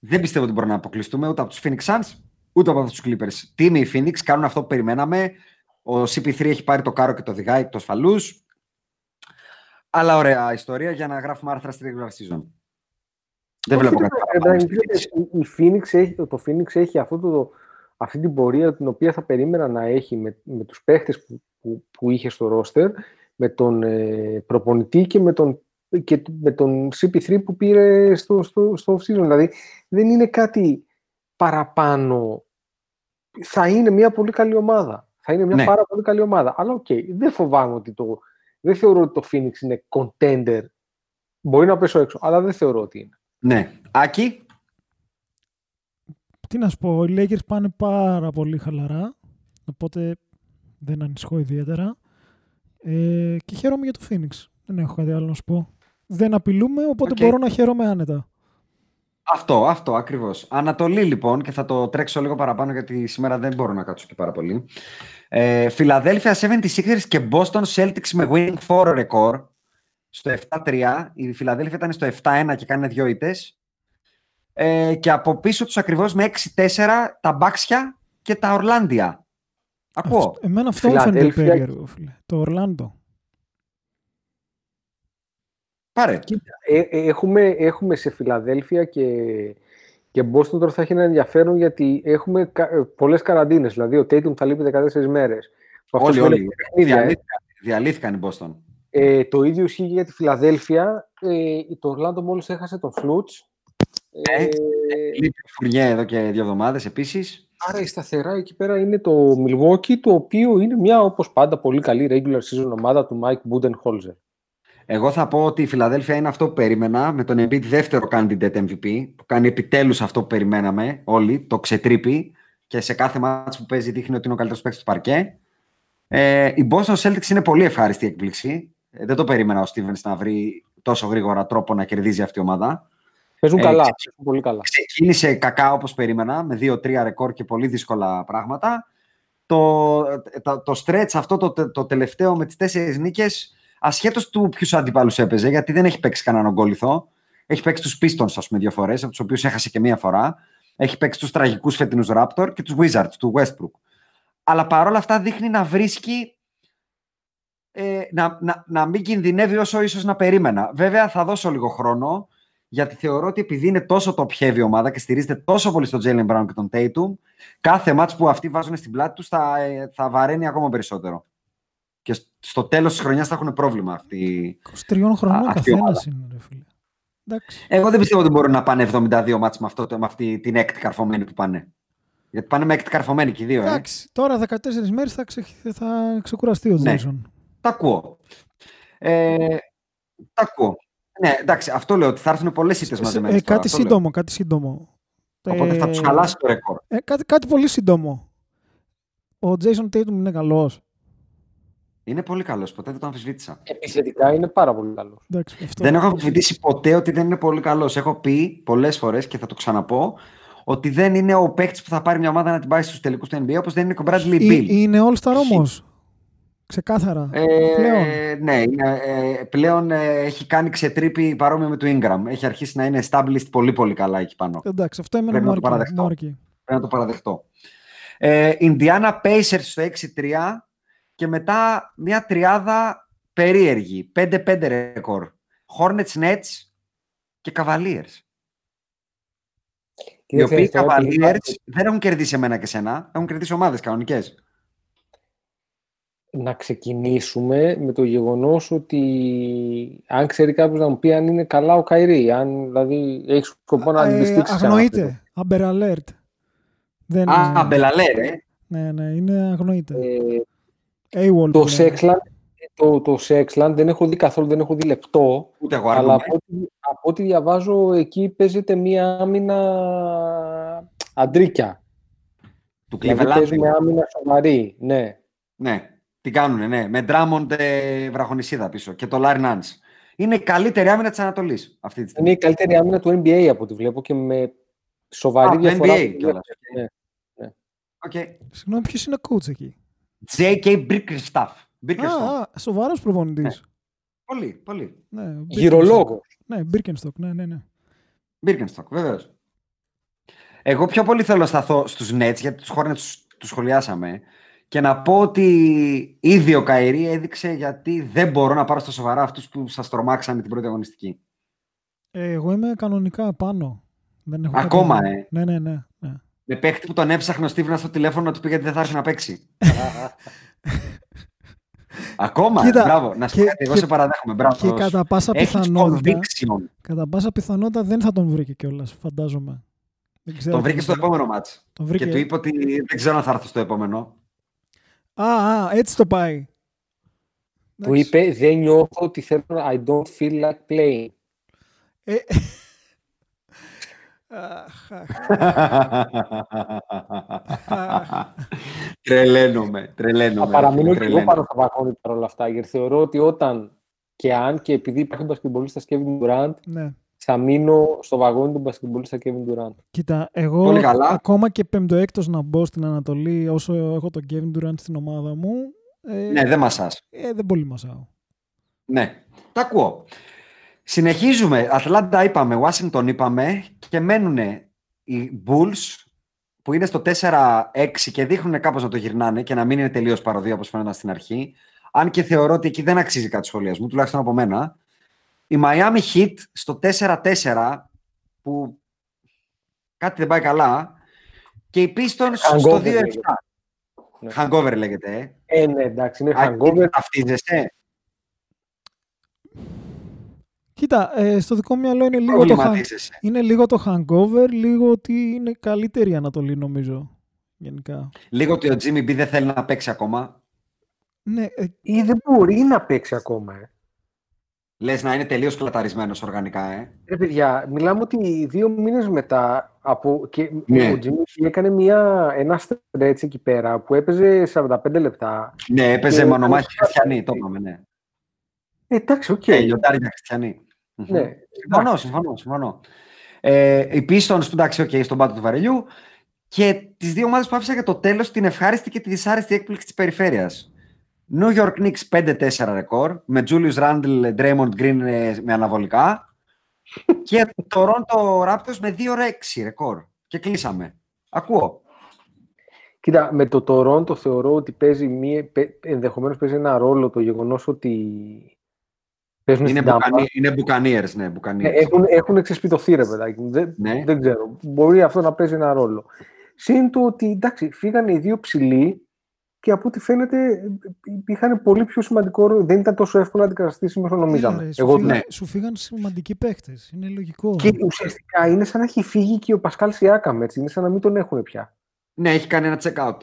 Speaker 3: δεν πιστεύω ότι μπορούμε να αποκλειστούμε ούτε από τους Phoenix Suns, ούτε από τους Clippers. Τι είναι οι Phoenix, κάνουν αυτό που περιμέναμε. Ο CP3 έχει πάρει το κάρο και το οδηγάει εκτός φαλούς. Αλλά ωραία ιστορία για να γράφουμε άρθρα στη regular season. Δεν
Speaker 4: Όχι,
Speaker 3: βλέπω
Speaker 4: ρε,
Speaker 3: κάτι
Speaker 4: ρε,
Speaker 3: παραπάνω.
Speaker 4: ρε, η- η Phoenix έχει, το Phoenix έχει αυτό το, αυτή την πορεία την οποία θα περίμενα να έχει με, με τους παίχτες που, που, που είχε στο ρόστερ, με τον ε, προπονητή και με τον, και με τον CP3 που πήρε στο, στο, στο off-season. Δηλαδή δεν είναι κάτι παραπάνω. Θα είναι μια πολύ καλή ομάδα. Θα είναι μια
Speaker 3: Ναι.
Speaker 4: πάρα πολύ καλή ομάδα. Αλλά οκ, δεν φοβάμαι ότι το... Δεν θεωρώ ότι το Phoenix είναι contender. Μπορεί να πέσω έξω, αλλά δεν θεωρώ ότι είναι.
Speaker 3: Ναι. Άκη,
Speaker 5: Τι να σου πω, οι Lakers πάνε πάρα πολύ χαλαρά, οπότε δεν ανησυχώ ιδιαίτερα. Ε, και χαίρομαι για το Phoenix. Δεν έχω κάτι άλλο να σου πω. Δεν απειλούμε, οπότε
Speaker 3: Οκ.
Speaker 5: μπορώ να χαίρομαι άνετα.
Speaker 3: Αυτό, αυτό ακριβώς. Ανατολή λοιπόν και θα το τρέξω λίγο παραπάνω γιατί σήμερα δεν μπορώ να κάτσω και πάρα πολύ. Ε, Philadelphia 76ers και Boston Celtics με winning 4 record στο 7-3. Η Philadelphia ήταν στο 7-1 και κάνει δύο ήττες. Ε, και από πίσω τους ακριβώς με 6-4 τα Μπάξια και τα Ορλάντια. Ακούω.
Speaker 5: Αυτό- εμένα αυτό μου φαίνεται
Speaker 4: Φιλαδέλφια-
Speaker 5: περίεργο, φίλε. Το Ορλάντο.
Speaker 3: Πάρε.
Speaker 4: Κοίτα, ε, ε, έχουμε, έχουμε σε Φιλαδέλφια και, και Boston τώρα θα έχει ένα ενδιαφέρον γιατί έχουμε κα, ε, πολλές καραντίνες. Δηλαδή ο Tatum θα λείπει 14 μέρες. Αυτό
Speaker 3: Όλοι,
Speaker 4: σημαίνει
Speaker 3: όλοι.
Speaker 4: παιχνίδια, ε.
Speaker 3: Διαλύθηκαν, διαλύθηκαν οι Boston.
Speaker 4: Ε, το ίδιο ισχύει για τη Φιλαδέλφια. Ε, το Ορλάντο μόλις έχασε τον Φλούτς.
Speaker 3: Ε,
Speaker 4: Ε,
Speaker 3: Λείπει ο Φουρνιέ εδώ και δύο εβδομάδες επίσης.
Speaker 4: άρα η σταθερά εκεί πέρα είναι το Milwaukee, το οποίο είναι μια όπως πάντα πολύ καλή regular season ομάδα του Mike Budenholzer.
Speaker 3: Εγώ θα πω ότι η Φιλαδέλφια είναι αυτό που περίμενα, με τον Embiid δεύτερο candidate MVP, που κάνει επιτέλους αυτό που περιμέναμε όλοι, το ξετρίπει και σε κάθε μάτς που παίζει δείχνει ότι είναι ο καλύτερος παίκτης του παρκέ. Ε, η Boston Celtics είναι πολύ ευχάριστη έκπληξη. Ε, δεν το περίμενα ο Stevens να βρει τόσο γρήγορα τρόπο να κερδίζει αυτή η ομάδα.
Speaker 4: Παίζουν
Speaker 3: Ε,
Speaker 4: καλά,
Speaker 3: ξε-
Speaker 4: παίζουν πολύ καλά.
Speaker 3: Ξεκίνησε κακά όπως περίμενα, με 2-3 ρεκόρ και πολύ δύσκολα πράγματα. Το, το, το stretch αυτό το, το τελευταίο με τις τέσσερις νίκες, ασχέτως του ποιους αντιπάλους έπαιζε, γιατί δεν έχει παίξει κανέναν ογκόλυθο. Έχει παίξει τους Pistons, ας πούμε, δύο φορές, από τους οποίους έχασε και μία φορά. Έχει παίξει τους τραγικούς φετινούς Raptor και τους Wizards, του Westbrook. Αλλά παρόλα αυτά δείχνει να βρίσκει ε, να, να, να μην κινδυνεύει όσο ίσως να περίμενα. Βέβαια θα δώσω λίγο χρόνο γιατί θεωρώ ότι επειδή είναι τόσο το heavy ομάδα και στηρίζεται τόσο πολύ στο Jalen Brown και τον Tatum, κάθε μάτς που αυτοί βάζουν στην πλάτη τους θα, ε, θα βαραίνει ακόμα περισσότερο. Και στο τέλος της χρονιάς θα έχουν πρόβλημα αυτοί.
Speaker 5: 23 χρονών
Speaker 3: αυτή η ομάδα.
Speaker 5: καθένα είναι, ρε φίλε. Εντάξει.
Speaker 3: Εγώ δεν πιστεύω ότι μπορούν να πάνε 72 μάτς με, αυτό, με αυτή την έκτη καρφωμένη που πάνε. Γιατί πάνε με έκτη καρφωμένη και οι δύο, ε.
Speaker 5: Εντάξει, τώρα 14 μέρες θα, ξε, θα ξεκουραστεί ο
Speaker 3: Ναι.
Speaker 5: Jason.
Speaker 3: Τα ακούω. Ε, τα ακούω. Ναι, εντάξει, αυτό λέω ότι θα έρθουν πολλές ήττες
Speaker 5: Σε-
Speaker 3: μαζεμένες.
Speaker 5: ε, κάτι σύντομο, κάτι σύντομο.
Speaker 3: Οπότε θα
Speaker 5: Ε,
Speaker 3: τους χαλάσει το ρεκόρ.
Speaker 5: Ε, κάτι, κάτι πολύ σύντομο. Ο Jason Tatum είναι καλός.
Speaker 3: Είναι πολύ καλός, ποτέ δεν το αμφισβήτησα.
Speaker 4: Επιθετικά είναι πάρα πολύ καλός.
Speaker 5: Εντάξει, αυτό.
Speaker 3: Δεν έχω αμφισβητήσει ποτέ ότι δεν είναι πολύ καλός. Έχω πει πολλές φορές και θα το ξαναπώ ότι δεν είναι ο παίκτης που θα πάρει μια ομάδα να την πάει στους τελικούς του NBA όπως δεν είναι και ο Bradley
Speaker 5: Ε,
Speaker 3: Bill.
Speaker 5: είναι All-Star όμως. Ξεκάθαρα.
Speaker 3: Ε,
Speaker 5: Πλέον.
Speaker 3: Ναι, είναι, ε, πλέον ε, έχει κάνει ξετρύπη παρόμοιο με το Ingram. Έχει αρχίσει να είναι established πολύ πολύ καλά εκεί πάνω.
Speaker 5: Εντάξει, αυτό εμένα
Speaker 3: Πρέπει
Speaker 5: μου
Speaker 3: να το
Speaker 5: αρκεί.
Speaker 3: παραδεχτώ.
Speaker 5: μου αρκεί.
Speaker 3: Πρέπει να το παραδεχτώ. Ε, Indiana Pacers στο 6-3 και μετά μια τριάδα περίεργη. 5-5 ρεκόρ. Hornets Nets και Cavaliers. Οι
Speaker 4: Κοίταξε,
Speaker 3: οποίοι
Speaker 4: αυτό επειδή
Speaker 3: Cavaliers δεν έχουν κερδίσει εμένα και σένα. Έχουν κερδίσει ομάδες κανονικές.
Speaker 4: να ξεκινήσουμε με το γεγονός ότι αν ξέρει κάποιος να μου πει αν είναι καλά ο Καϊρή, αν δηλαδή έχει σκοπό να
Speaker 5: Ε,
Speaker 4: αντιστήξει
Speaker 5: αγνοείται. Amber Alert. Δεν
Speaker 3: Α,
Speaker 5: είναι-
Speaker 3: Μπελαλέρ, ε.
Speaker 5: Ναι, ναι, είναι αγνοείται.
Speaker 4: Ε,
Speaker 5: AWOL.
Speaker 4: το
Speaker 5: που λένε.
Speaker 4: Sexland, το, το Sexland δεν έχω δει καθόλου, δεν έχω δει λεπτό,
Speaker 3: Ούτε εγώ
Speaker 4: αλλά
Speaker 3: αρνούμαι.
Speaker 4: από ό,τι, από ό,τι διαβάζω εκεί παίζεται μία άμυνα αντρίκια.
Speaker 3: Του
Speaker 4: Δηλαδή
Speaker 3: Cleveland.
Speaker 4: παίζουμε άμυνα σοβαρή, ναι.
Speaker 3: Ναι, την κάνουνε, ναι. Με Drummond ε, βραχονισίδα πίσω και το Larry Nance. Είναι η καλύτερη άμυνα της Ανατολής αυτή τη στιγμή.
Speaker 4: Είναι η καλύτερη άμυνα του NBA από ό,τι βλέπω και με σοβαρή
Speaker 3: Α, του
Speaker 4: διαφορά.
Speaker 3: NBA
Speaker 4: που
Speaker 3: κιόλας.
Speaker 4: Ναι.
Speaker 3: Οκ.
Speaker 5: Συγγνώμη, ποιος είναι coach εκεί;
Speaker 3: J.B. Bickerstaff. Bickerstaff.
Speaker 5: Α, α, σοβαρός προπονητής.
Speaker 3: Πολύ, πολύ.
Speaker 5: Ναι, Birkenstock.
Speaker 4: Γυρολόγος.
Speaker 5: Ναι, Birkenstock, ναι, ναι, ναι.
Speaker 3: Birkenstock, βεβαίως. Εγώ πιο πολύ θέλω να σταθώ στους Nets, γιατί τους Hornets τους, τους σχολιάσαμε, και να πω ότι ήδη ο Kyrie έδειξε γιατί δεν μπορώ να πάρω στα σοβαρά αυτούς που σας τρομάξανε την πρώτη αγωνιστική.
Speaker 5: Ε, εγώ είμαι κανονικά πάνω. Δεν έχω κάτι
Speaker 3: Ακόμα,
Speaker 5: άλλο.
Speaker 3: ε.
Speaker 5: Ναι, ναι, ναι. ναι.
Speaker 3: Με παίχτη που τον έψαχνε ο Στίβνα στο τηλέφωνο να του πει γιατί δεν θα έρθει να παίξει. Ακόμα,
Speaker 5: Κοίτα,
Speaker 3: μπράβο. Να σου πω
Speaker 5: και-
Speaker 3: κάτι, εγώ
Speaker 5: και-
Speaker 3: σε παραδέχομαι. Μπράβο.
Speaker 5: Και κατά πάσα
Speaker 3: Έχεις
Speaker 5: πιθανότητα,
Speaker 3: conviction.
Speaker 5: κατά πάσα πιθανότητα δεν θα τον βρήκε κιόλας, φαντάζομαι. Δεν ξέρω
Speaker 3: Τον βρήκε
Speaker 5: τι
Speaker 3: στο
Speaker 5: θα-
Speaker 3: επόμενο μάτς.
Speaker 5: Τον βρήκε.
Speaker 3: Και του είπε ότι δεν ξέρω αν θα έρθω στο επόμενο.
Speaker 5: Α, α, έτσι το πάει.
Speaker 4: Του
Speaker 5: Εντάξει.
Speaker 4: είπε δεν νιώθω ότι θέλω I don't feel like playing.
Speaker 5: Ε, αχ, αχ.
Speaker 3: τρελαίνομαι, τρελαίνομαι.
Speaker 4: Θα παραμείνω
Speaker 3: φίλε,
Speaker 4: και εγώ
Speaker 3: τρελαίνομαι.
Speaker 4: πάνω στα βαγόνι παρόλα αυτά, γιατί θεωρώ ότι όταν και αν και επειδή υπάρχει μπασκετμπολίστα Kevin Durant,
Speaker 5: Ναι.
Speaker 4: θα μείνω στο βαγόνι του μπασκετμπολίστα Kevin Durant.
Speaker 5: Κοίτα, εγώ
Speaker 3: Πολύ καλά.
Speaker 5: ακόμα και πέμπτο-έκτος να μπω στην Ανατολή όσο έχω τον Kevin Durant στην ομάδα μου, ε,
Speaker 3: Ναι, δεν μασάς.
Speaker 5: ε, δεν πολύ μασάω.
Speaker 3: Ναι, τα ακούω. Συνεχίζουμε. Ατλάντα είπαμε, Washington είπαμε και μένουν οι Bulls που είναι στο 4-6 και δείχνουν κάπως να το γυρνάνε και να μην είναι τελείως παρωδία όπως φαίνονταν στην αρχή. Αν και θεωρώ ότι εκεί δεν αξίζει κάτι σχολιασμού, τουλάχιστον από μένα. Η Miami Heat στο 4-4 που κάτι δεν πάει καλά και οι Pistons στο
Speaker 4: Hangover
Speaker 3: 2-7.
Speaker 4: λέγεται. Ναι.
Speaker 3: Hangover λέγεται, ε.
Speaker 4: Ε, ναι, εντάξει, είναι
Speaker 3: Α,
Speaker 4: hangover.
Speaker 3: Ταυτίζεσαι.
Speaker 5: Κοίτα, ε, στο δικό μου μυαλό είναι λίγο, το, hang-
Speaker 3: Προβληματίζεσαι.
Speaker 5: είναι λίγο το hangover, λίγο ότι είναι καλύτερη η Ανατολή νομίζω. Γενικά.
Speaker 3: Λίγο ότι ο Jimmy B δεν θέλει να παίξει ακόμα.
Speaker 5: Ναι, ε,
Speaker 4: Ή δεν μπορεί να παίξει ακόμα. Ε.
Speaker 3: Λες να είναι τελείως κλαταρισμένος οργανικά, ε.
Speaker 4: Ρε παιδιά, μιλάμε ότι δύο μήνες μετά από... και
Speaker 3: Ναι.
Speaker 4: ο Jimmy έκανε μια, ένα stretch εκεί πέρα που έπαιζε 45 λεπτά.
Speaker 3: Ναι, έπαιζε
Speaker 4: Και-
Speaker 3: μονομάχη χριστιανοί, το είπαμε, ναι.
Speaker 4: Ε, εντάξει, οκ.
Speaker 3: Ε, λιοντάρια χριστιανοί. Μμμ.
Speaker 4: Ναι,
Speaker 3: Συμφωνώ, συμφωνώ, συμφωνώ. Ε, οι Pistons, που εντάξει, οκ, στον πάτο του βαρελιού. Και τις δύο ομάδες που άφησα για το τέλος, την ευχάριστη και τη δυσάρεστη έκπληξη της περιφέρειας. New York Knicks 5-4 ρεκόρ, με Julius Randle, Draymond Green ε, με αναβολικά. και Toronto Raptors με 2-6 ρεκόρ. Και κλείσαμε. Ακούω.
Speaker 4: Κοίτα, με το Toronto θεωρώ ότι παίζει μία, παι- ενδεχομένως παίζει ένα ρόλο το γεγονός ότι Παίζουν
Speaker 3: Είναι,
Speaker 4: στην Tampa.
Speaker 3: μπουκανί, είναι Buccaneers, ναι,
Speaker 4: Ναι,
Speaker 3: Buccaneers.
Speaker 4: έχουν, έχουν εξεσπιτωθεί ρε παιδάκι μου. Δεν,
Speaker 3: Ναι.
Speaker 4: δεν ξέρω. Μπορεί αυτό να παίζει ένα ρόλο. Συν το ότι εντάξει, φύγανε οι δύο ψηλοί και από ό,τι φαίνεται είχαν πολύ πιο σημαντικό ρόλο. Δεν ήταν τόσο εύκολο να αντικαταστήσει όσο νομίζαμε.
Speaker 5: Έλα, ρε, σου,
Speaker 4: Εγώ,
Speaker 5: φύγαν,
Speaker 3: ναι.
Speaker 5: σου φύγαν σημαντικοί παίχτε. Είναι λογικό.
Speaker 4: Και ουσιαστικά είναι σαν να έχει φύγει και ο Πασκάλ Σιάκαμ, έτσι. Είναι σαν να μην τον έχουν πια.
Speaker 3: Ναι, έχει κάνει ένα check out.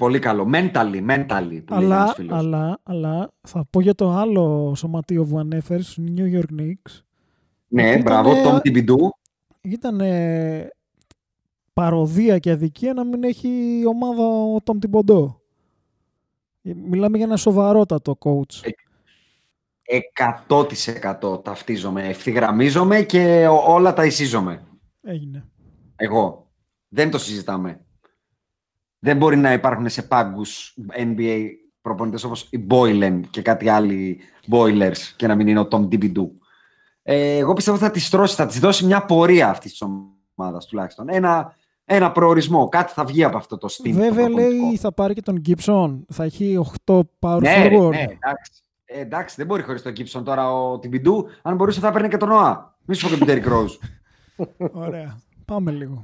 Speaker 3: Πολύ καλό. Mentally, mentally. Που λέει
Speaker 5: αλλά,
Speaker 3: ένας φίλος.
Speaker 5: αλλά, αλλά θα πω για το άλλο σωματείο που ανέφερες στους New York Knicks.
Speaker 3: Ναι,
Speaker 5: Ήτανε-
Speaker 3: μπράβο, Tom Thibodeau.
Speaker 5: Ήταν παροδία και αδικία να μην έχει ομάδα ο Tom Thibodeau. Ε, Μιλάμε για ένα σοβαρότατο coach.
Speaker 3: 100% ταυτίζομαι, ευθυγραμμίζομαι και ο- όλα τα εισίζομαι.
Speaker 5: Έγινε.
Speaker 3: Εγώ. Δεν το συζητάμε. Δεν μπορεί να υπάρχουν σε πάγκους NBA προπονητές όπως οι Boylen και κάτι άλλοι Boilers και να μην είναι ο Tom Thibodeau. Ε, εγώ πιστεύω ότι θα τη τρώσει, θα τη δώσει μια πορεία αυτής της ομάδας τουλάχιστον. Ένα, ένα προορισμό. Κάτι θα βγει από αυτό το στυλ. το
Speaker 5: Βέβαια
Speaker 3: προπονητικό.
Speaker 5: λέει θα πάρει και τον Gibson. Θα έχει 8 power
Speaker 3: Ναι, ρε,
Speaker 5: forward.
Speaker 3: ναι, εντάξει. Ε, εντάξει, δεν μπορεί χωρίς τον Gibson τώρα ο Τιμπιντού. Αν μπορούσε θα έπαιρνε και τον Νοά. Μη σου πω και τον Derrick Rose.
Speaker 5: Ωραία. Πάμε λίγο.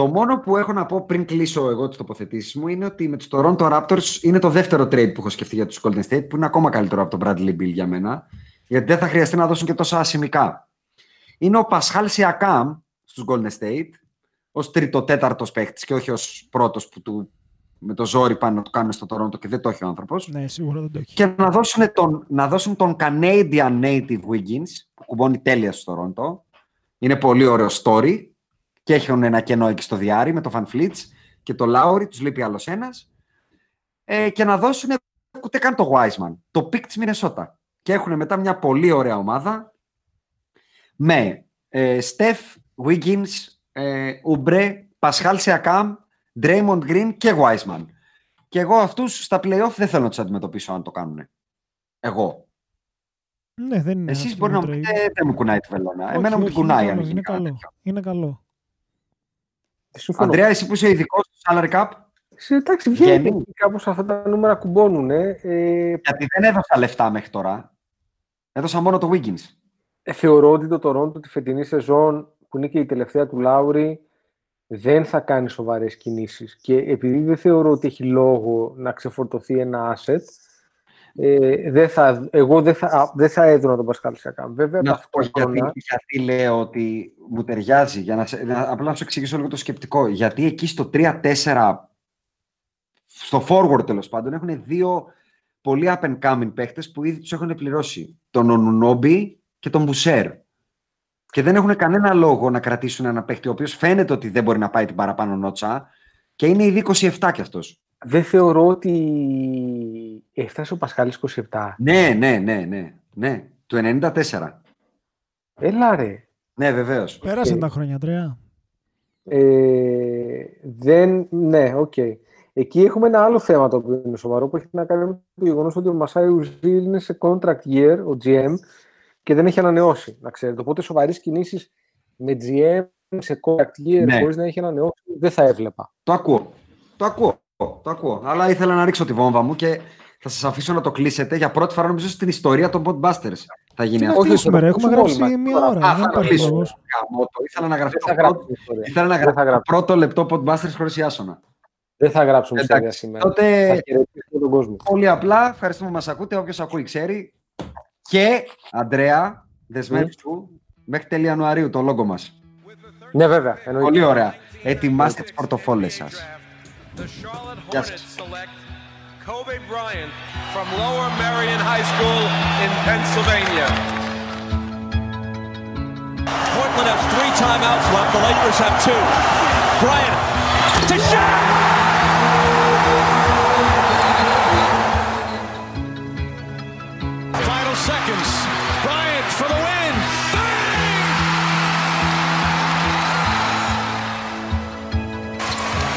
Speaker 3: Το μόνο που έχω να πω πριν κλείσω εγώ τις τοποθετήσεις μου είναι ότι με τους Toronto Raptors είναι το δεύτερο trade που έχω σκεφτεί για τους Golden State, που είναι ακόμα καλύτερο από τον Bradley Bill για μένα, γιατί δεν θα χρειαστεί να δώσουν και τόσα ασημικά. Είναι ο Πασχάλ Σιακάμ στους Golden State, ως τρίτο-τέταρτο παίχτης και όχι ως πρώτος που του με το ζόρι πάνε να το κάνουν στο Toronto και δεν το έχει ο άνθρωπος.
Speaker 5: Ναι, σίγουρα δεν το έχει.
Speaker 3: Και να δώσουν τον, να δώσουν τον Canadian Native Wiggins, που κουμπώνει τέλεια στο Toronto. Είναι πολύ ωραίο story. Και έχουν ένα κενό εκεί στο διάρρη με το Van Fleets και το Lowry, τους λείπει άλλος ένας. Ε, και να δώσουν ούτε καν το Wiseman, το pick της Minnesota. Και έχουν μετά μια πολύ ωραία ομάδα με ε, Steph, Wiggins, ε, Oubre, Pascal Siakam, Draymond Green και Wiseman. Και εγώ αυτούς στα play-off δεν θέλω να τους αντιμετωπίσω αν το κάνουν. Εγώ.
Speaker 5: Ναι, δεν είναι.
Speaker 3: Εσείς
Speaker 5: άσχημο
Speaker 3: μπορεί να μου
Speaker 5: trade.
Speaker 3: πείτε δεν μου κουνάει τη βελόνα.
Speaker 5: Όχι,
Speaker 3: Εμένα μου την
Speaker 5: όχι, είναι
Speaker 3: κουνάει
Speaker 5: καλό,
Speaker 3: αν γίνει
Speaker 5: Είναι
Speaker 3: κάτι
Speaker 5: καλό.
Speaker 3: τέτοιο.
Speaker 5: Είναι καλό.
Speaker 4: Συμφωνώ.
Speaker 3: Αντρέα, εσύ που είσαι ειδικός στο salary cap,
Speaker 4: Σε- Εντάξει,
Speaker 3: Βγαίνει.
Speaker 4: βγαίνει. Κάπως αυτά τα νούμερα κουμπώνουν. Ε,
Speaker 3: γιατί δεν έδωσα λεφτά μέχρι τώρα. Έδωσα μόνο το Wiggins.
Speaker 4: Ε, θεωρώ ότι το Toronto τη φετινή σεζόν, που είναι και η τελευταία του Λάουρη, δεν θα κάνει σοβαρές κινήσεις. Και επειδή δεν θεωρώ ότι έχει λόγο να ξεφορτωθεί ένα asset, ε, δεν θα, εγώ δεν θα, α, δεν θα έδωνα τον Πασκάλ Σιακάμ. Βέβαια,
Speaker 3: Να σου πω γιατί,
Speaker 4: ταυτόχρονα,
Speaker 3: γιατί λέω ότι μου ταιριάζει. Για να, σε- να- απλά να σου εξηγήσω λίγο το σκεπτικό. Γιατί εκεί στο 3-4, στο forward τέλος πάντων, έχουν δύο πολύ up and coming παίχτες που ήδη τους έχουν πληρώσει. Τον Ονουνόμπι και τον Μπουσέρ. Και δεν έχουν κανένα λόγο να κρατήσουν ένα παίχτη ο οποίος φαίνεται ότι δεν μπορεί να πάει την παραπάνω νότσα και είναι ήδη 27 κι αυτός.
Speaker 4: Δεν θεωρώ ότι έφτασε ο Πασκάλης 27.
Speaker 3: Ναι, ναι, ναι, ναι, ναι. Του 94.
Speaker 4: Έλα ρε.
Speaker 3: Ναι, βεβαίως.
Speaker 5: Πέρασαν
Speaker 4: Οκ.
Speaker 5: τα χρόνια, Αντρέα.
Speaker 4: Ε, δεν, ναι, οκ. Εκεί έχουμε ένα άλλο θέμα το οποίο είναι σοβαρό που έχει να κάνει με το γεγονός ότι ο Μασάι Ουτζίρι είναι σε contract year, ο GM, και δεν έχει ανανεώσει. Να ξέρετε. Οπότε σοβαρές κινήσεις με GM σε contract year
Speaker 3: Ναι.
Speaker 4: χωρί να έχεις ανανεώσει δεν θα έβλεπα.
Speaker 3: Το ακούω. Το ακούω. Το ακούω. Αλλά ήθελα να ρίξω τη βόμβα μου και θα σας αφήσω να το κλείσετε για πρώτη φορά νομίζω στην ιστορία των Podbusters. Θα γίνει
Speaker 5: Τι να
Speaker 3: αυτό.
Speaker 4: όχι,
Speaker 5: κλείσουμε,
Speaker 4: θα
Speaker 5: ρε.
Speaker 4: το
Speaker 5: Έχουμε
Speaker 4: κλείσουμε
Speaker 5: γράψει
Speaker 4: όλοι
Speaker 5: μία
Speaker 4: μας.
Speaker 5: ώρα.
Speaker 3: Α,
Speaker 5: Δεν
Speaker 3: θα το
Speaker 5: υπάρχει
Speaker 3: κλείσω.
Speaker 5: λόγος.
Speaker 3: Γαμώ το. Ήθελα να γραφτώ
Speaker 4: Δεν θα
Speaker 3: το πρώτο,
Speaker 4: γράψουμε ιστορία.
Speaker 3: ήθελα να
Speaker 4: Δεν
Speaker 3: γραφτώ
Speaker 4: θα
Speaker 3: το
Speaker 4: γράψουμε.
Speaker 3: πρώτο λεπτό Podbusters χωρίς Ιάσονα.
Speaker 4: Δεν θα γράψουμε ιστορία
Speaker 3: Εντάξει,
Speaker 4: σήμερα. Θα
Speaker 3: τότε
Speaker 4: χαιρετήσουμε τον κόσμο.
Speaker 3: πολύ απλά ευχαριστούμε που μας ακούτε. Όποιος ακούει ξέρει. Και, Αντρέα, δεσμεύσου μέχρι τέλη Ιανουαρίου το λόγο μας.
Speaker 4: Ναι, βέβαια. εννοείται.
Speaker 3: Πολύ ωραία. Ετοιμάστε τις πορτοφόλες σας.
Speaker 6: The Charlotte
Speaker 3: Yes.
Speaker 6: Hornets select Kobe Bryant from Lower Merion High School in Pennsylvania.
Speaker 7: Portland has three timeouts left. The Lakers have two. Bryant to shot.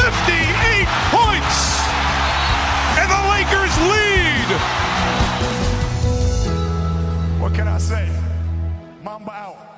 Speaker 8: Five! 58 points! And the Lakers lead!
Speaker 9: What can I say? Mamba out.